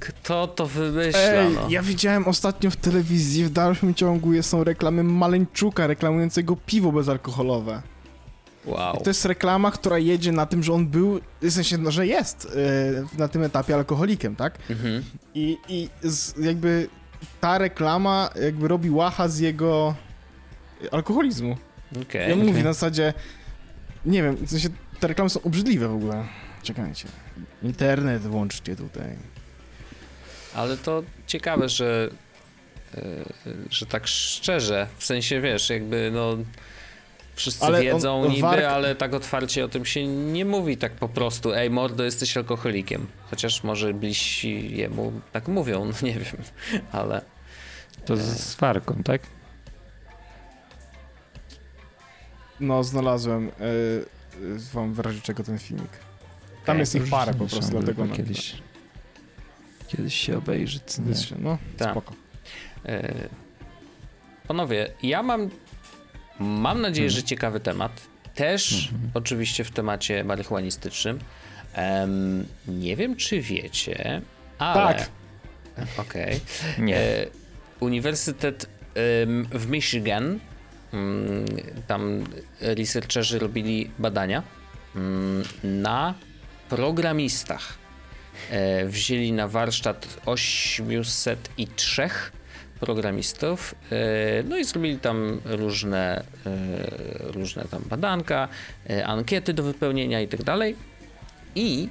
kto to wymyśla? Ej, no? Ja widziałem ostatnio w telewizji, w dalszym ciągu są reklamy Maleńczuka reklamującego piwo bezalkoholowe. Wow. To jest reklama, która jedzie na tym, że on był, w sensie, no, że jest yy, na tym etapie alkoholikiem, tak? Mhm. I, i z, jakby ta reklama jakby robi łacha z jego alkoholizmu. Okay, I on okay. mówi na zasadzie, nie wiem, w sensie te reklamy są obrzydliwe w ogóle. Czekajcie. Internet włączcie tutaj. Ale to ciekawe, że, e, że tak szczerze, w sensie wiesz, jakby no wszyscy ale wiedzą on, niby, wark... ale tak otwarcie o tym się nie mówi tak po prostu, ej mordo, jesteś alkoholikiem. Chociaż może bliżsi jemu tak mówią, [laughs] no nie wiem, ale... To z warką, tak? No, znalazłem yy, wam w razie czego ten filmik. Tam jest ich parę po prostu, dlatego... Kiedyś... Kiedyś się obejrzy. Nie? No, tak. spoko. E, panowie, ja mam mam nadzieję, hmm. że ciekawy temat. Też hmm. oczywiście w temacie marihuanistycznym. Um, nie wiem, czy wiecie, ale... Tak. Okej. Okay. Nie. E, Uniwersytet um, w Michigan, um, tam researcherzy robili badania na programistach. E, wzięli na warsztat 803 programistów, e, no i zrobili tam różne, e, różne tam badanka, ankiety do wypełnienia i tak dalej. I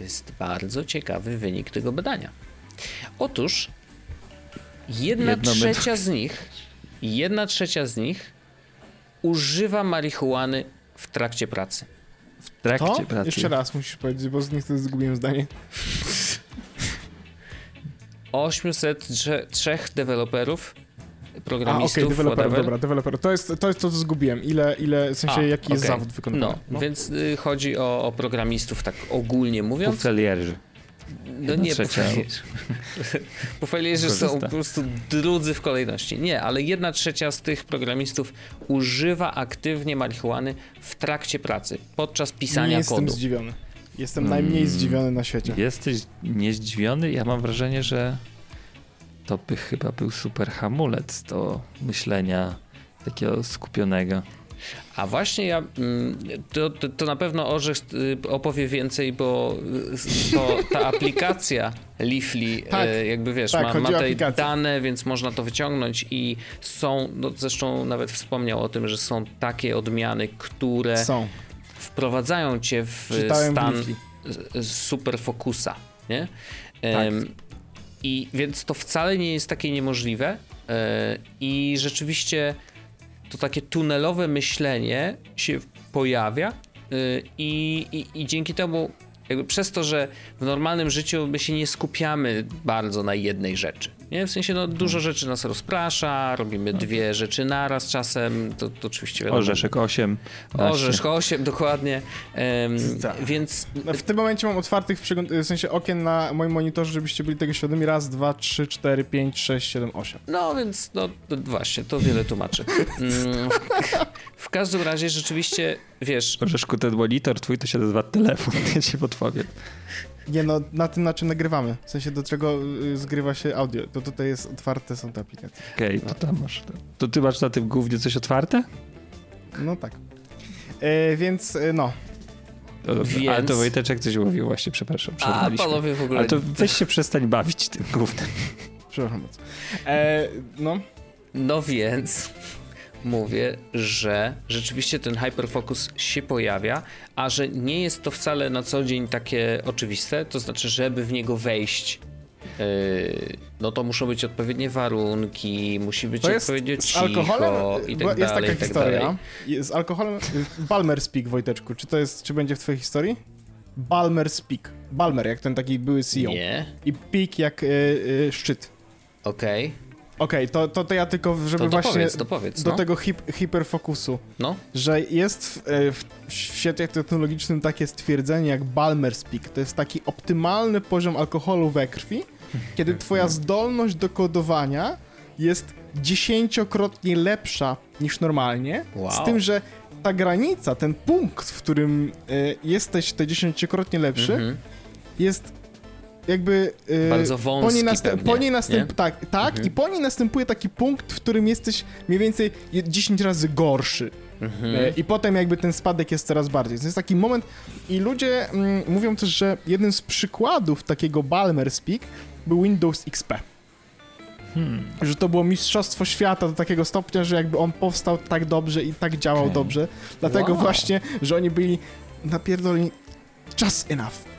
jest bardzo ciekawy wynik tego badania. Otóż jedna Jedno trzecia z nich, jedna trzecia z nich używa marihuany w trakcie pracy. W trakcie to? pracy. Jeszcze raz musisz powiedzieć, bo z niestety zgubiłem zdanie. 803 deweloperów, programistów, A, okej, okay, deweloper, dobra, deweloper. To jest, to jest to, co zgubiłem. Ile, ile w sensie, A, jaki okay. jest zawód wykonany? No, no, więc y, chodzi o, o, programistów, tak ogólnie mówiąc. Pufelierzy. No nie, trzecia... że są po prostu drudzy w kolejności. Nie, ale jedna trzecia z tych programistów używa aktywnie marihuany w trakcie pracy, podczas pisania nie kodu. Nie jestem zdziwiony. Jestem hmm. najmniej zdziwiony na świecie. Jesteś niezdziwiony? Ja mam wrażenie, że to by chyba był super hamulec do myślenia takiego skupionego. A właśnie ja, mm, to, to, to, na pewno Orzech y, opowie więcej, bo, bo ta [laughs] aplikacja Leafly, tak, y, jakby wiesz, tak, ma, ma te dane, więc można to wyciągnąć i są, no zresztą nawet wspomniał o tym, że są takie odmiany, które są. wprowadzają cię w Czytałem stan super fokusa, nie? Tak. I więc to wcale nie jest takie niemożliwe e, i rzeczywiście to takie tunelowe myślenie się pojawia y, i, i, i dzięki temu przez to, że w normalnym życiu my się nie skupiamy bardzo na jednej rzeczy. Nie? W sensie no, dużo hmm. rzeczy nas rozprasza, robimy dwie rzeczy naraz czasem, to, to oczywiście wiadomo. Orzeszek 8. Orzeszek 8, dokładnie. Um, więc... No, w tym momencie mam otwartych w sensie okien na moim monitorze, żebyście byli tego świadomi. Raz, dwa, trzy, cztery, pięć, sześć, siedem, osiem. No więc no właśnie, to wiele tłumaczy. Mm, w, w każdym razie rzeczywiście, wiesz... Orzeszku, ten monitor twój to się nazywa telefon, [laughs] ja ci podpowiem. Nie no, na tym, na czym nagrywamy. W sensie, do czego y, zgrywa się audio. To tutaj jest otwarte, są te aplikacje. Okej, okay, to tam masz. To. to ty masz na tym głównie coś otwarte? No tak. E, więc e, no. To, więc... Ale to Wojteczek coś mówił właśnie, przepraszam. A, panowie w ogóle... Ale to weź się przestań bawić tym głównym. Przepraszam bardzo. E, no. No więc mówię, że rzeczywiście ten hyperfocus się pojawia, a że nie jest to wcale na co dzień takie oczywiste, to znaczy, żeby w niego wejść, yy, no to muszą być odpowiednie warunki, musi być to odpowiednio jest cicho alkoholem, i tak jest dalej. Taka historia. Dalej. Z alkoholem, Balmer Speak, Wojteczku, czy to jest, czy będzie w twojej historii? Balmer Speak. Balmer, jak ten taki były CEO. Nie. I Peak jak y, y, szczyt. Okej. Okay. Okej, okay, to, to, to ja tylko, żeby to właśnie powiedz, to powiedz, do no. tego hip, hiperfokusu, no. że jest w, e, w, świecie technologicznym takie stwierdzenie jak Balmer's Peak. To jest taki optymalny poziom alkoholu we krwi, kiedy twoja zdolność do kodowania jest dziesięciokrotnie lepsza niż normalnie, wow. z tym, że ta granica, ten punkt, w którym y, jesteś te dziesięciokrotnie lepszy, mm -hmm. jest jakby... Yy, Bardzo wąski po niej, następ, po niej następ, Tak, tak mhm. i po niej następuje taki punkt, w którym jesteś mniej więcej 10 razy gorszy. Mhm. Yy, I potem jakby ten spadek jest coraz bardziej. To jest taki moment i ludzie mm, mówią też, że jednym z przykładów takiego Balmer Speak był Windows XP. Hmm. Że to było mistrzostwo świata do takiego stopnia, że jakby on powstał tak dobrze i tak działał okay. dobrze. Dlatego wow. właśnie, że oni byli napierdoleni just enough.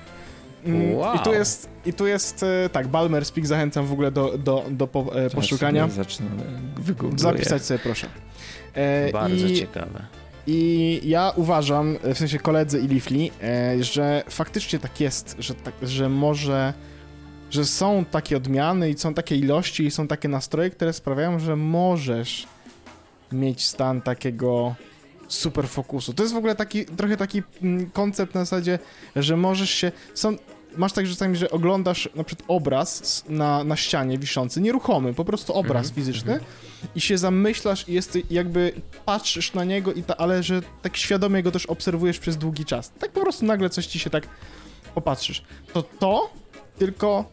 Wow. I tu jest, i tu jest e, tak, Balmer Speak zachęcam w ogóle do, do, do po, e, poszukania. Zacznę Zapisać sobie, proszę. E, Bardzo i, ciekawe. I ja uważam, w sensie koledzy i Leafly, e, że faktycznie tak jest, że, tak, że może, że są takie odmiany i są takie ilości i są takie nastroje, które sprawiają, że możesz mieć stan takiego super fokusu. To jest w ogóle taki, trochę taki mm, koncept na zasadzie, że możesz się, są, masz tak czasami, że oglądasz na przykład obraz na, na ścianie wiszący, nieruchomy, po prostu obraz mm -hmm. fizyczny mm -hmm. i się zamyślasz i jest, jakby patrzysz na niego, i ta, ale że tak świadomie go też obserwujesz przez długi czas. Tak po prostu nagle coś ci się tak popatrzysz. To to, tylko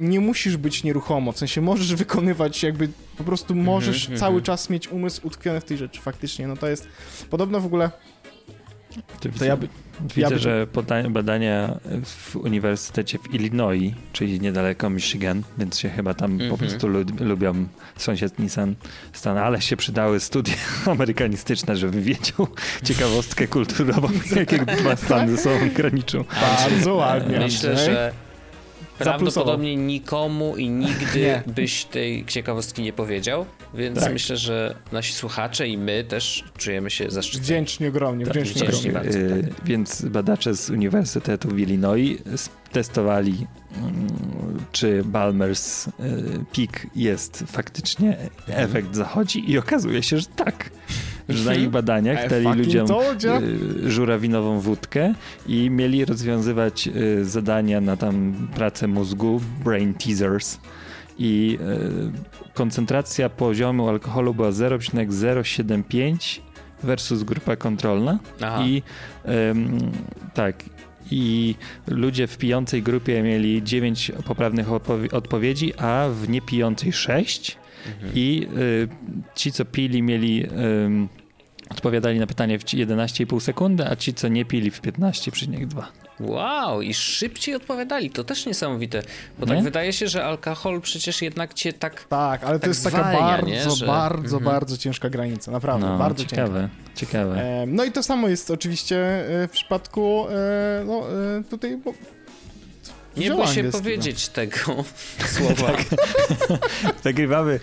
nie musisz być nieruchomo, w sensie możesz wykonywać jakby, po prostu mhm, możesz mm -hmm, cały mm -hmm. czas mieć umysł utkwiony w tej rzeczy, faktycznie, no to jest, podobno w ogóle to ja by, Widzę, ja by... że badania w Uniwersytecie w Illinois, czyli niedaleko Michigan, więc się chyba tam mm -hmm. po mhm. prostu lu lubią sąsiedni stan, stan, ale się przydały studia [laughs] amerykanistyczne, żeby wiedział ciekawostkę kulturową, [laughs] jakie dwa stany ze sobą graniczą. Bardzo ładnie. Myślę, że Prawdopodobnie nikomu i nigdy [laughs] byś tej ciekawostki nie powiedział, więc tak. myślę, że nasi słuchacze i my też czujemy się zaszczyceni. Wdzięczni ogromnie, tak, ogromnie. Bardzo, tak. Więc badacze z Uniwersytetu w Illinois testowali, mm, czy Balmer's y, Peak jest faktycznie, efekt zachodzi i okazuje się, że tak. Że na ich badaniach dali ludziom y, żurawinową wódkę i mieli rozwiązywać y, zadania na tam pracę mózgu, brain teasers i koncentracja poziomu alkoholu była 0,075 versus grupa kontrolna Aha. i tak i ludzie w pijącej grupie mieli 9 poprawnych odpowiedzi, a w niepijącej 6 mhm. i y, ci co pili mieli y, odpowiadali na pytanie w 11,5 sekundy, a ci co nie pili w 15,2. Wow, i szybciej odpowiadali. To też niesamowite. Bo tak nie? tak wydaje się, że alkohol przecież jednak cię tak. Tak, ale tak to jest zwalnia, taka bardzo, że... bardzo, mhm. bardzo ciężka granica. Naprawdę, no, bardzo ciekawe, ciężka. Ciekawe. E, no i to samo jest oczywiście e, w przypadku e, no, e, tutaj. Nie bój się powiedzieć tego [laughs] słowa. tak. [laughs] Nagrywamy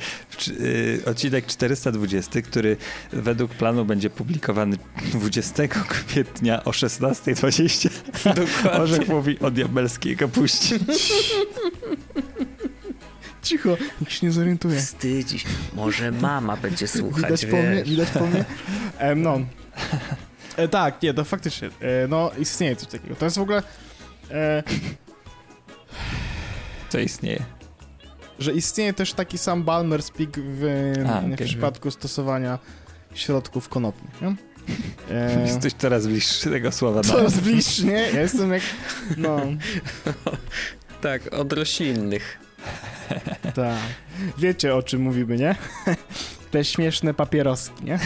y, odcinek 420, który według planu będzie publikowany 20 kwietnia o 16.20. Dokładnie. Orzech mówi o diabelskiej kapuście. [laughs] Cicho, nikt się nie zorientuje. Wstydzić. Może mama będzie słuchać, Widać po mnie, widać po mnie. E, no. E, tak, nie, to faktycznie. E, no, istnieje coś takiego. To jest w ogóle... E, co istnieje? Że istnieje też taki sam Balmer Speak w, A, okay. w przypadku stosowania środków konopnych. Nie? E... [laughs] Jesteś coraz bliższy tego słowa. Coraz bliższy, nie? Ja jestem jak... No. [laughs] tak, od roślinnych. [laughs] tak. Wiecie, o czym mówimy, nie? Te śmieszne papieroski, nie?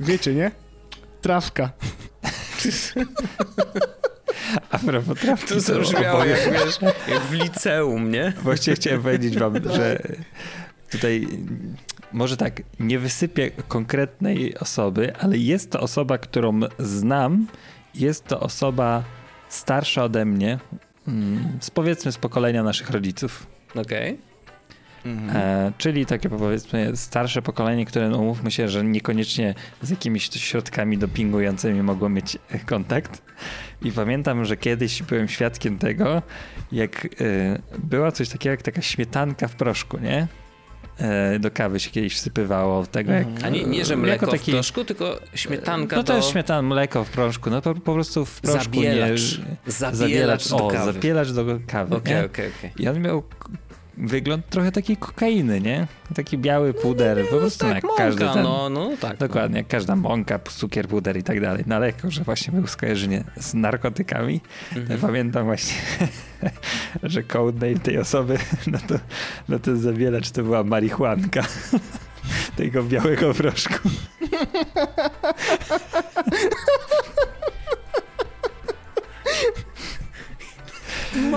Wiecie, nie? Trawka. [laughs] A propos trawki, to zabrzmiało jak, wiesz, jak w liceum, nie? Właściwie chciałem powiedzieć wam, że tutaj może tak, nie wysypię konkretnej osoby, ale jest to osoba, którą znam. Jest to osoba starsza ode mnie, mm, z powiedzmy z pokolenia naszych rodziców. Okej. Okay. Mhm. E, czyli takie powiedzmy starsze pokolenie, które no, umówmy się, że niekoniecznie z jakimiś środkami dopingującymi mogło mieć kontakt. I pamiętam, że kiedyś byłem świadkiem tego, jak y, była coś takiego jak taka śmietanka w proszku, nie? E, do kawy się kiedyś wsypywało tego jak... A nie, nie że mleko taki, w proszku, tylko śmietanka No to jest śmietan, mleko w proszku, no to po prostu w proszku zabielacz. nie... Zabielacz, zabielacz do o, kawy. zabielacz do kawy, Okej, okej, okej. I on miał wygląd trochę takiej kokainy, nie? Taki biały puder, no, po prostu tak, jak mąka, każdy ten, no, no tak. Dokładnie, no. jak każda mąka, cukier, puder i tak dalej. No ale jako, że właśnie był skojarzenie z narkotykami, mhm. pamiętam właśnie, [laughs] że codename tej osoby [laughs] no to, no to zawielacz to była marihuanka [laughs] tego białego proszku.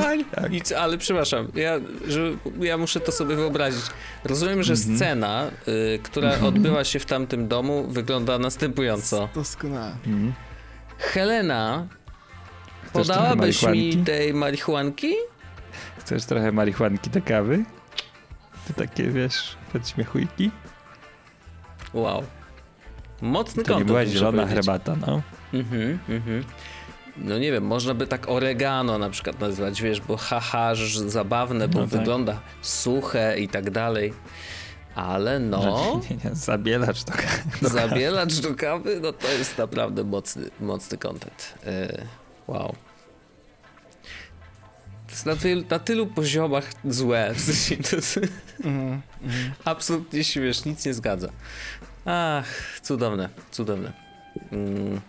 Mań. [laughs] Tak. Nic, ale przepraszam, ja, że, ja muszę to sobie wyobrazić. Rozumiem, że -hmm. scena, y, która -hmm. odbywa się w tamtym domu, wygląda następująco. Doskonale. Mm. Helena, Chcesz podałabyś mi tej marihuanki? Chcesz trochę marihuanki do kawy? To takie, wiesz, podśmiechujki? Wow. Mocny to To nie była zielona herbata, no. Mhm, mhm no nie wiem, można by tak oregano na przykład nazywać, wiesz, bo haha, zabawne, bo no tak. wygląda suche i tak dalej. Ale no. Nie, nie, zabielacz do kawy. Zabielacz do kawy, no to jest naprawdę mocny, mocny content. Yy, wow. To jest na, tylu, na tylu poziomach złe. W sensie to jest mm, mm. absolutnie śmiesz, nic nie zgadza. Ach, cudowne, cudowne. Mm.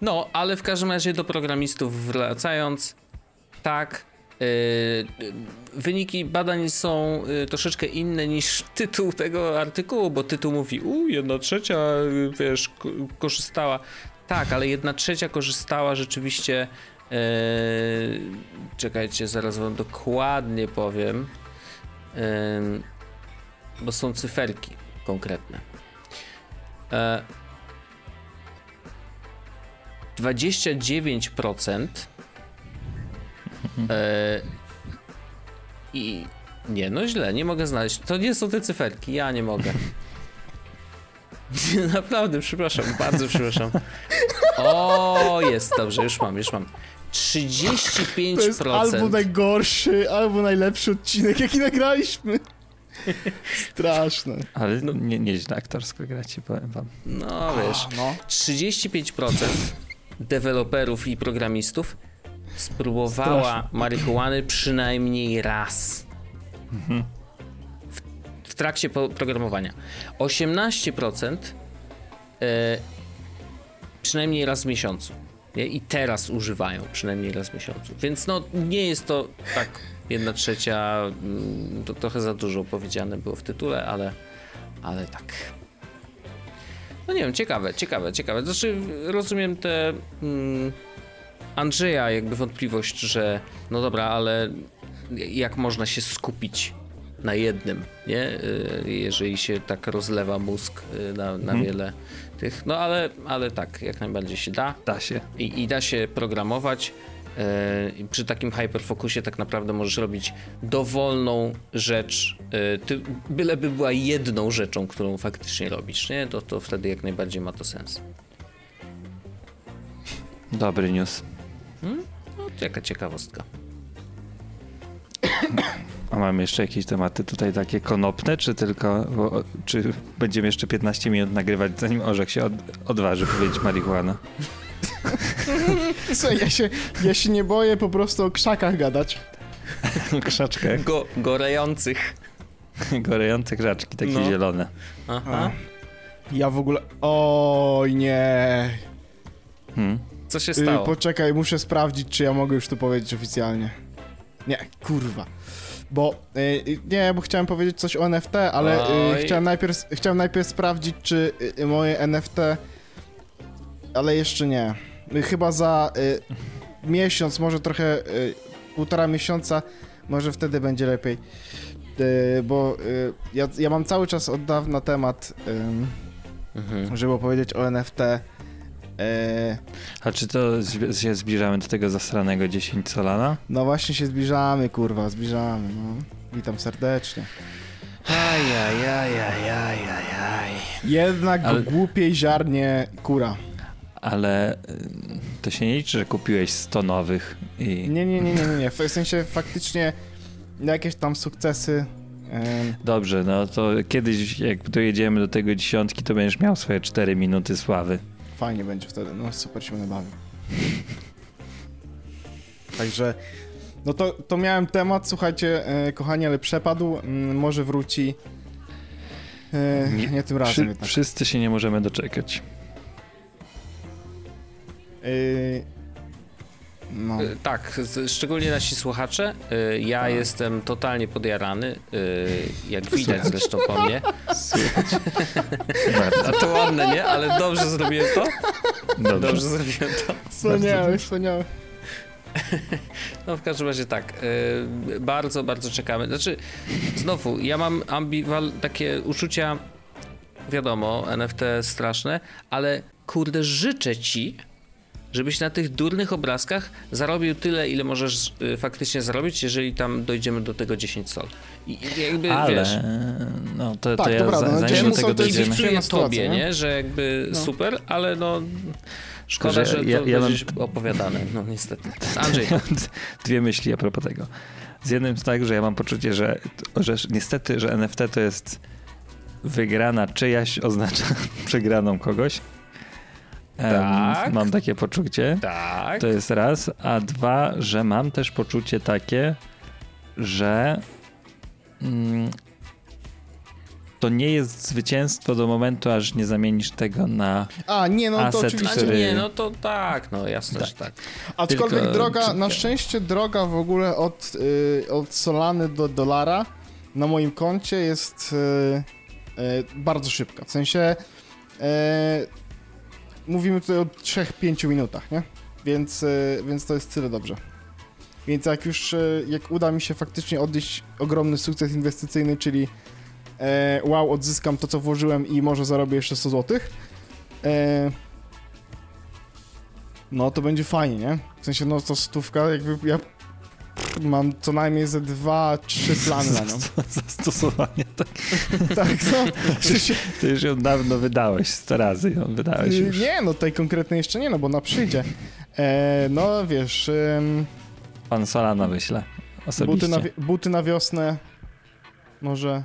No, ale w każdym razie do programistów wracając, tak, Yy, wyniki badań są yy, troszeczkę inne niż [laughs] tytuł tego artykułu, bo tytuł mówi, u, jedna trzecia, yy, wiesz, korzystała. Tak, ale jedna trzecia korzystała rzeczywiście. Yy, czekajcie, zaraz wam dokładnie powiem, yy, bo są cyferki konkretne. Yy, 29% e, i nie, no źle, nie mogę znaleźć. To nie są te cyferki, ja nie mogę. [laughs] Naprawdę, przepraszam, bardzo przepraszam. O, jest, dobrze, już mam, już mam. 35%. To jest albo najgorszy, albo najlepszy odcinek, jaki nagraliśmy. Straszne. Ale no, nie, nieźle aktorsko gracie, powiem wam. No wiesz, no. 35% deweloperów i programistów spróbowała Straszne. marihuany przynajmniej raz. Mhm. W, w, trakcie programowania. 18% e, przynajmniej raz w miesiącu. Nie? I teraz używają przynajmniej raz w miesiącu. Więc no nie jest to tak jedna trzecia, mm, to trochę za dużo powiedziane było w tytule, ale, ale tak. No nie wiem, ciekawe, ciekawe, ciekawe. Znaczy rozumiem te mm, Andrzeja jakby wątpliwość, że no dobra, ale jak można się skupić na jednym, nie? Y, jeżeli się tak rozlewa mózg y, na, na hmm. wiele tych. No ale, ale tak, jak najbardziej się da. Da się. I, i da się programować. Yy, przy takim hyperfokusie tak naprawdę możesz robić dowolną rzecz, yy, ty, byleby była jedną rzeczą, którą faktycznie robisz, nie? To, to wtedy jak najbardziej ma to sens. Dobry news. Hmm? No, jaka ciekawostka. A mamy jeszcze jakieś tematy tutaj takie konopne, czy tylko, bo, czy będziemy jeszcze 15 minut nagrywać, zanim Orzech się od, odważy powiedzieć marihuana? [laughs] Słuchaj, ja się, ja się nie boję po prostu o krzakach gadać. [laughs] o krzaczkach? Go, gorejących. [laughs] gorejące krzaczki, takie no. zielone. Aha. Ja w ogóle... Oj nie. Hmm? Co się stało? poczekaj, muszę sprawdzić, czy ja mogę już to powiedzieć oficjalnie. Nie, kurwa. Bo y, nie, bo chciałem powiedzieć coś o NFT, ale y, chciałem, najpierw, chciałem najpierw sprawdzić, czy y, moje NFT. Ale jeszcze nie. Chyba za miesiąc, może trochę półtora miesiąca, może wtedy będzie lepiej. bo ja, ja mam cały czas od dawna temat, mhm. żeby opowiedzieć o NFT. E... A czy to się zbliżamy do tego zasranego 10 Solana? No właśnie się zbliżamy, kurwa, zbliżamy. No. Witam serdecznie. Ajajajajajajaj. Jednak Ale... głupiej ziarnie kura. Ale y, to się nie liczy, że kupiłeś 100 nowych i... Nie, nie, nie, nie, nie. W sensie faktycznie jakieś tam sukcesy Dobrze, no to kiedyś jak dojedziemy do tego dziesiątki, to będziesz miał swoje 4 minuty sławy. Fajnie będzie wtedy, no super się będę bawił. [laughs] Także, no to, to miałem temat, słuchajcie, e, kochani, ale przepadł, może wróci. Nie, nie, tym razem Wszy, jednak. Wszyscy się nie możemy doczekać. E, no. E, tak, szczególnie nasi słuchacze. E, ja tak. jestem totalnie podjarany, jak widać zresztą po mnie. [laughs] A to ładne, nie? Ale dobrze zrobiłem to? Dobrze, dobrze zrobiłem to. Wspaniałe, wspaniałe. [laughs] No w każdym razie tak, bardzo, bardzo czekamy. Znaczy, znowu, ja mam ambiwal takie uczucia, wiadomo, NFT straszne, ale kurde, życzę ci, żebyś na tych durnych obrazkach zarobił tyle, ile możesz y, faktycznie zarobić, jeżeli tam dojdziemy do tego 10 sol. I jakby, Ale, wiesz... no to, tak, to ja dobra, za, no, zanim do tego dojdziemy... Kibicuję tobie, nie? nie? Że jakby no. super, ale no... Szkoda, że, ja, to ja mam... opowiadane, no niestety. Andrzej. [laughs] Dwie myśli a propos tego. Z jednym jest tak, że ja mam poczucie, że, że niestety, że NFT to jest wygrana czyjaś oznacza [laughs] przegraną kogoś. Tak. Mam takie poczucie. Tak. To jest raz. A dwa, że mam też poczucie takie, że mm, to nie jest zwycięstwo do momentu, aż nie zamienisz tego na A, nie, no to oczywiście. Który... Nie, no to tak, no jasne, tak. że tak. Aczkolwiek Tylko... droga, na szczęście droga w ogóle od, y, od Solany do dolara na moim koncie jest y, y, bardzo szybka. W sensie y, mówimy tutaj o 3-5 minutach, nie? Więc, e, więc to jest tyle dobrze. Więc jak już, e, jak uda mi się faktycznie odnieść ogromny sukces inwestycyjny, czyli e, wow, odzyskam to, co włożyłem i może zarobię jeszcze 100 zł, e, no to będzie fajnie, nie? W sensie, no to stówka, jakby ja mam co najmniej ze dwa, trzy plany na nią. [laughs] Zastosowanie, tak. [laughs] tak, no. [laughs] Ty już ją dawno wydałeś, 100 razy ją wydałeś już. Nie, no tej konkretnej jeszcze nie, no bo na przyjdzie. E, no wiesz... Ym, Pan Solana wyśle osobiście. Buty na, buty na wiosnę, może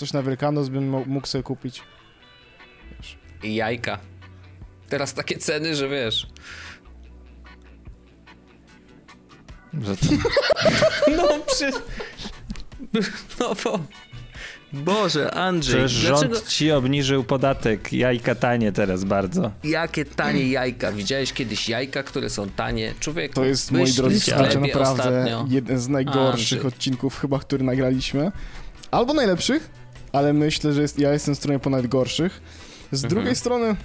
Coś na Wielkanoc bym mógł sobie kupić. I jajka. Teraz takie ceny, że wiesz. Że to... [laughs] No przy... No bo... Boże, Andrzej, Przecież dlaczego... rząd ci obniżył podatek, jajka tanie teraz bardzo. Jakie tanie jajka. Widziałeś kiedyś jajka, które są tanie? Człowiek, To jest, moi drodzy słuchacze, naprawdę ostatnio. jeden z najgorszych Andrzej. odcinków chyba, który nagraliśmy. Albo najlepszych, ale myślę, że jest, ja jestem w stronie po najgorszych. Z mhm. drugiej strony,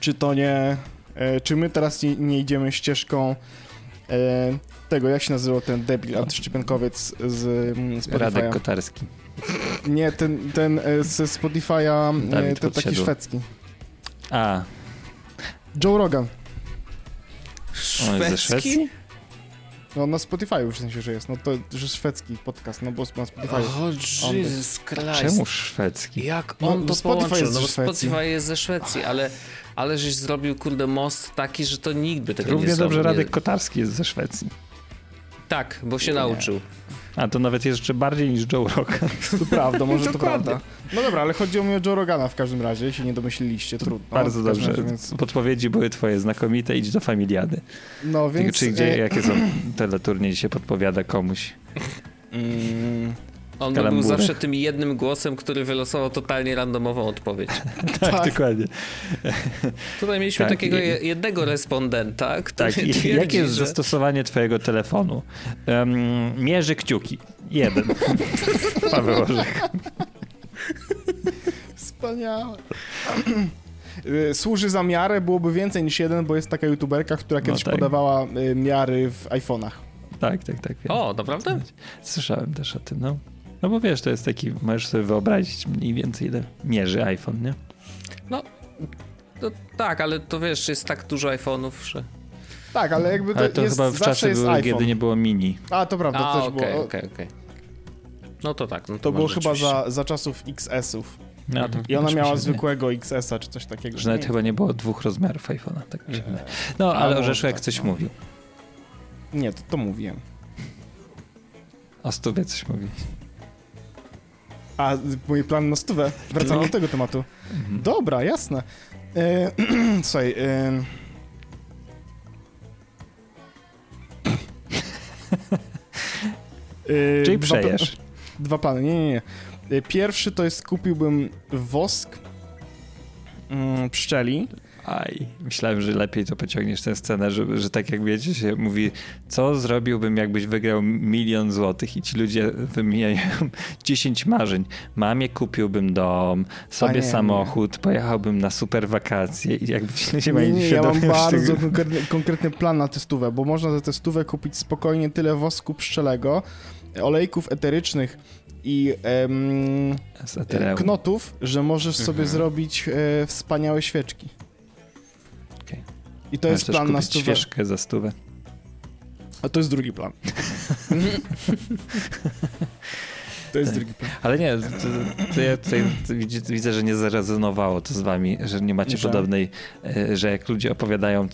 czy to nie... E, czy my teraz nie, nie idziemy ścieżką e, tego, jak się nazywał ten debil antyszczepionkowiec z mm, Spotify'a? Radek Kotarski. Nie, ten, ten ze Spotify'a, e, ten taki szwedzki. A. Joe Rogan. Szwedzki? No na Spotify w sensie, że jest. No to że szwedzki podcast, no bo na Spotify. O, oh, Jesus Christ. Czemu szwedzki? Jak on no, to Spotify połączył? Jest no bo Spotify jest ze Szwecji, ale, ale żeś zrobił, kurde, most taki, że to nikt by tego Równie nie zrobił. Równie dobrze Radek Kotarski jest ze Szwecji. Tak, bo się nie. nauczył. A to nawet jeszcze bardziej niż Joe Rogan. To prawda, może to prawda. No dobra, ale chodzi o mnie o Joe Rogana w każdym razie, jeśli nie domyśliliście, trudno. Bardzo dobrze. Razie, więc... Podpowiedzi były twoje znakomite, idź do familiady. No więc... Czy gdzie, e... jakie są teleturnie się podpowiada komuś? Mm, on był zawsze tym jednym głosem, który wylosował totalnie randomową odpowiedź. [laughs] tak, tak, dokładnie. Tutaj mieliśmy tak, takiego i... jednego respondenta, który tak, twierdzi, Jakie jest że... zastosowanie twojego telefonu? Um, mierzy kciuki. Jeden. [laughs] Paweł Orzech. Wspaniałe. Y, służy za miarę, byłoby więcej niż jeden, bo jest taka youtuberka, która no kiedyś no tak. podawała y, miary w iPhone'ach. Tak, tak, tak. Wiem. O, naprawdę? Słyszałem też o tym, no. No bo wiesz, to jest taki, możesz sobie wyobrazić mniej więcej ile mierzy iPhone, nie? No, to, tak, ale to wiesz, jest tak dużo iPhone'ów, że... Tak, ale jakby to, ale to jest, chyba w czasy były, kiedy nie było mini. A, to prawda, A, też okay, było. okej, okay, okej. No to tak. No to, to było chyba za, za czasów XS-ów. No. I ona miała zwykłego XS-a czy coś takiego. Że nawet nie. chyba nie było dwóch rozmiarów iPhone'a. Tak mhm. No, ale Orzeszek tak, coś no. mówił. Nie, to, to mówiłem. O stówie coś mówić. A, mój plan na stówę. Wracamy no. do tego tematu. Mhm. Dobra, jasne. E, [clears throat] słuchaj, e... [laughs] e Czyli przejesz. Dwa, [laughs] dwa plany, nie, nie, nie. E, pierwszy to jest kupiłbym wosk mm, pszczeli Aj, myślałem, że lepiej to pociągniesz tę scenę, że, że tak jak wiecie, się mówi, co zrobiłbym, jakbyś wygrał milion złotych i ci ludzie wymieniają [laughs] 10 marzeń. Mamie kupiłbym dom, sobie nie, samochód, nie. pojechałbym na super wakacje i jakby ci ludzie nie, nie, ja mam bardzo konkretny, konkretny plan na testówę, bo można za testówę kupić spokojnie tyle wosku pszczelego, olejków eterycznych i em, knotów, że możesz sobie mhm. zrobić e, wspaniałe świeczki. I to jest plan na stówę. świeżkę za stówę. A to jest drugi plan. [laughs] To jest drugi plan. Ale nie, to, to ja tutaj widzę, że nie zarezonowało to z wami, że nie macie że? podobnej, e, że jak ludzie opowiadają,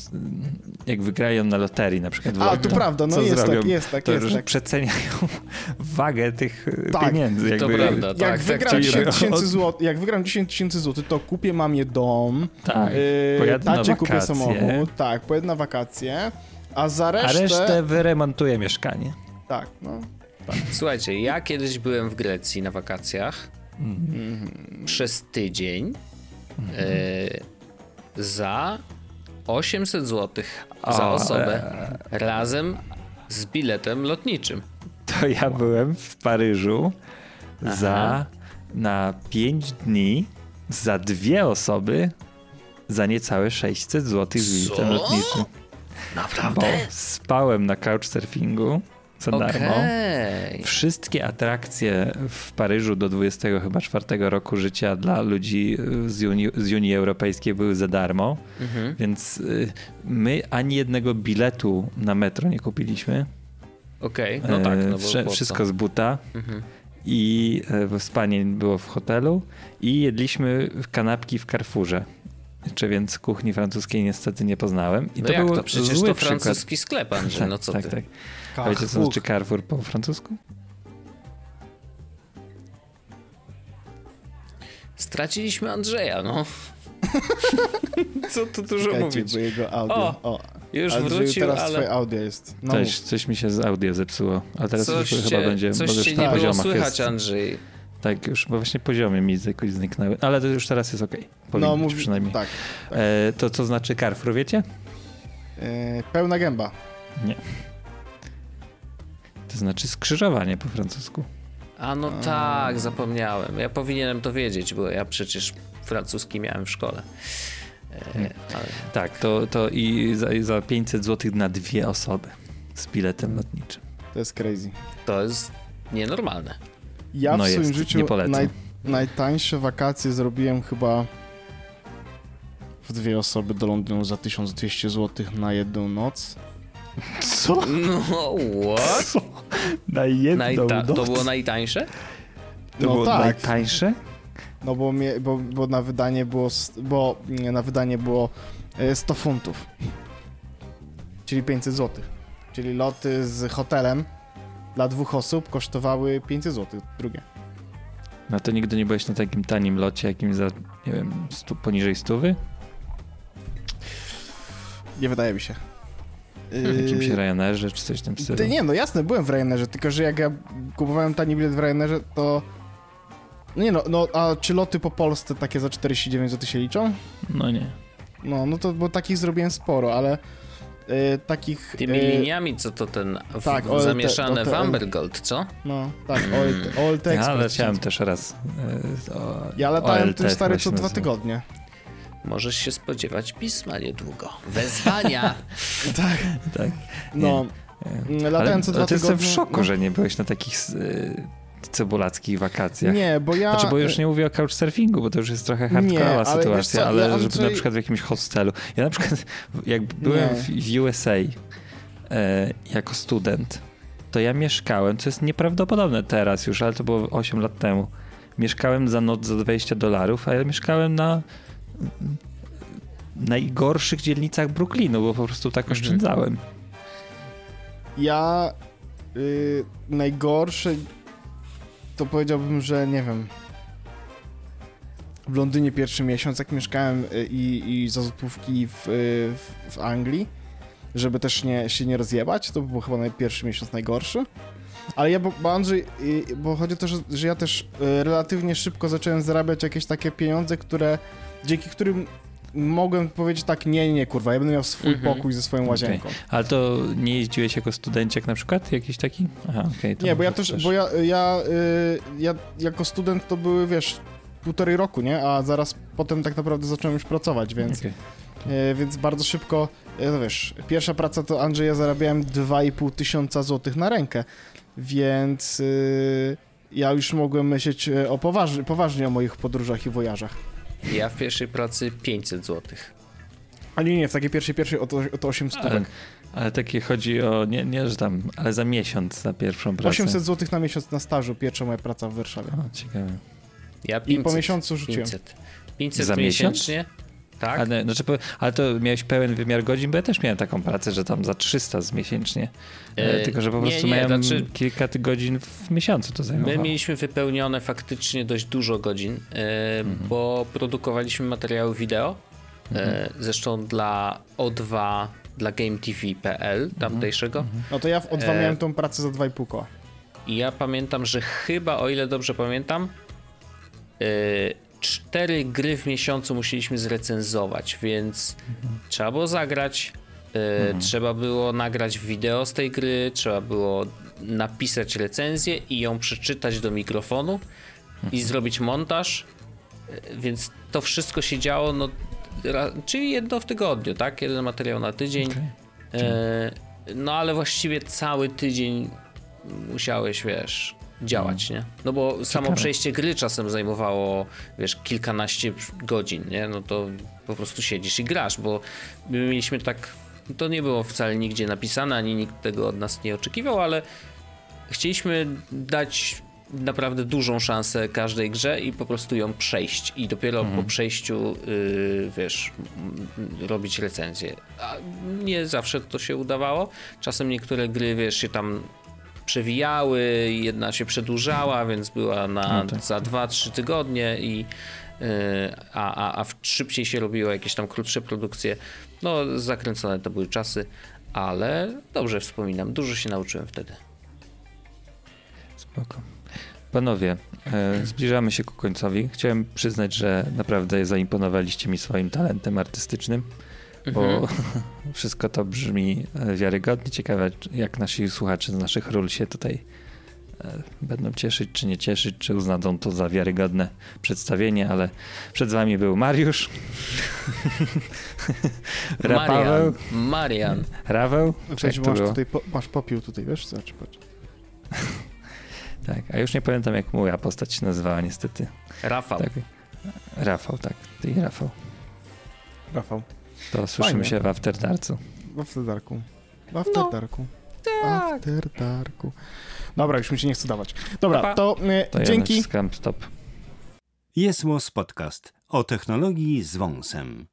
jak wygrają na loterii na przykład. A, to prawda, no jest tak, zrobią, tak, jest tak, to jest tak. przeceniają [laughs] wagę tych e, tak, pieniędzy. Jakby, to prawda, jak tak, wygram tak, 10 tysięcy złotych, jak wygram 10 tysięcy złotych, to kupię mamie dom, tak, yy, wakacje. kupię samochód, tak, pojadę na wakacje, a za resztę... A resztę wyremontuję mieszkanie. Tak, no. Słuchajcie, ja kiedyś byłem w Grecji na wakacjach mm. przez tydzień mm. za 800 zł za osobę e... razem z biletem lotniczym. To ja byłem w Paryżu Aha. za na 5 dni za dwie osoby za niecałe 600 zł z biletem lotniczym. Naprawdę? Bo spałem na couchsurfingu za okay. darmo. Wszystkie atrakcje w Paryżu do 20 chyba czwartego roku życia dla ludzi z Unii, z Unii Europejskiej były za darmo, mhm. więc y, my ani jednego biletu na metro nie kupiliśmy. Okej, okay. no tak. No Wsz wszystko z buta. Mhm. I e, spanie było w hotelu i jedliśmy kanapki w Carrefourze czy więc kuchni francuskiej niestety nie poznałem. I no to jak był to? Przecież zły to francuski sklep, Andrzej, [laughs] tak, no co tak, ty? Tak, A wiecie co znaczy Carrefour po francusku? Straciliśmy Andrzeja, no. [laughs] Co tu dużo Czekajcie, mówić? bo jego audio. O, O, Już Andrzeju, wrócił, teraz ale twoje audio jest. No Coś, coś mi się z audio zepsuło, a teraz coś już cię, chyba będzie, coś bo już nie było słychać, jest. Andrzej. Tak, już bo właśnie poziomy mi jakoś zniknęły, ale to już teraz jest okej. mów. Powinno no mówi, przynajmniej. Tak. E, to co znaczy Carrefour, wiecie? E, pełna gęba. Nie. To znaczy skrzyżowanie po francusku. A no tak, zapomniałem. Ja powinienem to wiedzieć, bo ja przecież francuski miałem w szkole. E, ale Tak, to, to i za, i za 500 zł na dwie osoby z biletem lotniczym. To jest crazy. to jest nienormalne. Ja No w swoim jest, życiu nie polecam. naj, najtańsze wakacje zrobiłem chyba w dwie osoby do Londynu za 1200 zł na jedną noc. Co? No, what? Co? Na jedną Najta- to noc? było najtańsze? To no było tak, najtańsze? no bo, mnie, bo, bo na wydanie było, bo nie, na wydanie było e, 100 funtów. Czyli 500 zł. Czyli loty z hotelem dla dwóch osób kosztowały 500 zł. Drugie. No to nigdy nie byłeś na takim tanim locie, jakim za, nie wiem, stu, poniżej stówy? Nie wydaje mi się. W jakimś Yy, Ryanerze czy coś w tym stylu? Ty, nie, no jasne, byłem w Ryanerze, tylko że jak ja kupowałem tani bilet w Ryanerze, to... No nie no, no, a czy loty po Polsce takie za 49 zł się liczą? No nie. No, no to, bo takich zrobiłem sporo, ale y, takich... Tymi y, liniami, co to ten w, tak, OLT, zamieszane w OTL. Ambergold, co? No, tak. OLT, OLT Ja leciałem też raz. e, o, Ja latałem OLT tym stary co dwa tygodnie. Możesz się spodziewać pisma niedługo. Wezwania. [laughs] tak. Tak. No, Nie. co Ale dwa to jestem w tygodnie. szoku, no. że nie byłeś na takich e, cebulackich wakacjach. Nie, bo ja... Znaczy, bo już nie mówię o couchsurfingu, bo to już jest trochę hardkorowa sytuacja, co, ale ja żeby Andrzej- na przykład w jakimś hostelu. Ja na przykład, [laughs] jak byłem w, w USA e, jako student, to ja mieszkałem, co jest nieprawdopodobne teraz już, ale to było 8 lat temu. Mieszkałem za noc za 20 dolarów, a ja mieszkałem na najgorszych dzielnicach Brooklynu, bo po prostu tak Mhm. oszczędzałem. Ja y, najgorsze to powiedziałbym, że nie wiem. W Londynie pierwszy miesiąc, jak mieszkałem y, i, i za złotówki w, y, w, w Anglii, żeby też nie, się nie rozjebać, to był chyba pierwszy miesiąc najgorszy. Ale ja, bo, bo Andrzej, bo chodzi o to, że, że ja też relatywnie szybko zacząłem zarabiać jakieś takie pieniądze, które, dzięki którym mogłem powiedzieć tak, nie, nie, kurwa, ja będę miał swój Mhm. pokój ze swoją łazienką. Ale to nie jeździłeś jako studenciak na przykład? Jakiś taki? Aha, okej. to Nie, bo ja też, bo ja, ja, y, ja jako student to były, wiesz, półtorej roku, nie? A zaraz potem tak naprawdę zacząłem już pracować, więc, Okej. y, więc bardzo szybko, y, no wiesz, pierwsza praca to Andrzej, ja zarabiałem 2,5 tysiąca złotych na rękę, więc y, ja już mogłem myśleć y, o poważnie, poważnie o moich podróżach i wojażach. Ja w pierwszej pracy 500 zł. A nie, nie, w takiej pierwszej, pierwszej o to, o to 8 Ale, ale takie chodzi o, nie, nie, że tam, ale za miesiąc na pierwszą pracę. 800 złotych na miesiąc na stażu, pierwsza moja praca w Warszawie. O, ciekawe. Ja I 500. po miesiącu rzuciłem. 500. 500 Za miesiąc? Tak. Ale, znaczy, ale to miałeś pełen wymiar godzin, bo ja też miałem taką pracę, że tam za 300 z miesięcznie. E, E, tylko, że po nie, prostu nie, miałem znaczy- kilka godzin w miesiącu to My zajmowało. mieliśmy wypełnione faktycznie dość dużo godzin, e, Mhm. bo produkowaliśmy materiały wideo. E, zresztą dla O2, dla GameTV.pl Mhm. tamtejszego. No to ja w O2 E, miałem tą pracę za 2,5 koła. I ja pamiętam, że chyba, o ile dobrze pamiętam, e, cztery gry w miesiącu musieliśmy zrecenzować, więc trzeba było zagrać, e, trzeba było nagrać wideo z tej gry, trzeba było napisać recenzję i ją przeczytać do mikrofonu i zrobić montaż, e, więc to wszystko się działo, no, ra, czyli jedno w tygodniu, tak? Jeden materiał na tydzień. Okej. E, no ale właściwie cały tydzień musiałeś, wiesz, działać, nie? No bo samo Ciekawe. przejście gry czasem zajmowało, wiesz, kilkanaście godzin, nie? No to po prostu siedzisz i grasz, bo my mieliśmy tak, to nie było wcale nigdzie napisane, ani nikt tego od nas nie oczekiwał, ale chcieliśmy dać naprawdę dużą szansę każdej grze i po prostu ją przejść i dopiero po przejściu yy, wiesz robić recenzję. A nie zawsze to się udawało. Czasem niektóre gry wiesz się tam przewijały, jedna się przedłużała, więc była na, no tak. za 2-3 tygodnie i a, a, a szybciej się robiło jakieś tam krótsze produkcje. No, zakręcone to były czasy, ale dobrze wspominam, dużo się nauczyłem wtedy. Spoko. Panowie, e, zbliżamy się ku końcowi. Chciałem przyznać, że naprawdę zaimponowaliście mi swoim talentem artystycznym, bo mhm. [laughs] wszystko to brzmi e, wiarygodnie. Ciekawe, jak nasi słuchacze z naszych ról się tutaj e, będą cieszyć, czy nie cieszyć, czy uznają to za wiarygodne przedstawienie, ale przed wami był Mariusz. [laughs] Rapaweł. Marian. Raweł. Cześć, masz, tutaj po, masz popiół tutaj, wiesz? Zobacz, patrz. [laughs] Tak, a już nie pamiętam jak moja postać się nazywała niestety. Rafał. Tak. Rafał, tak. Ty i Rafał. Rafał. To słyszymy Fajnie. się w Afterdarku. W Afterdarku. W Afterdarku. No, tak. Afterdarku. Dobra, już mi się nie chce dawać. Dobra, to, e, to dzięki. Ja stop. Jest Podcast o technologii z wąsem.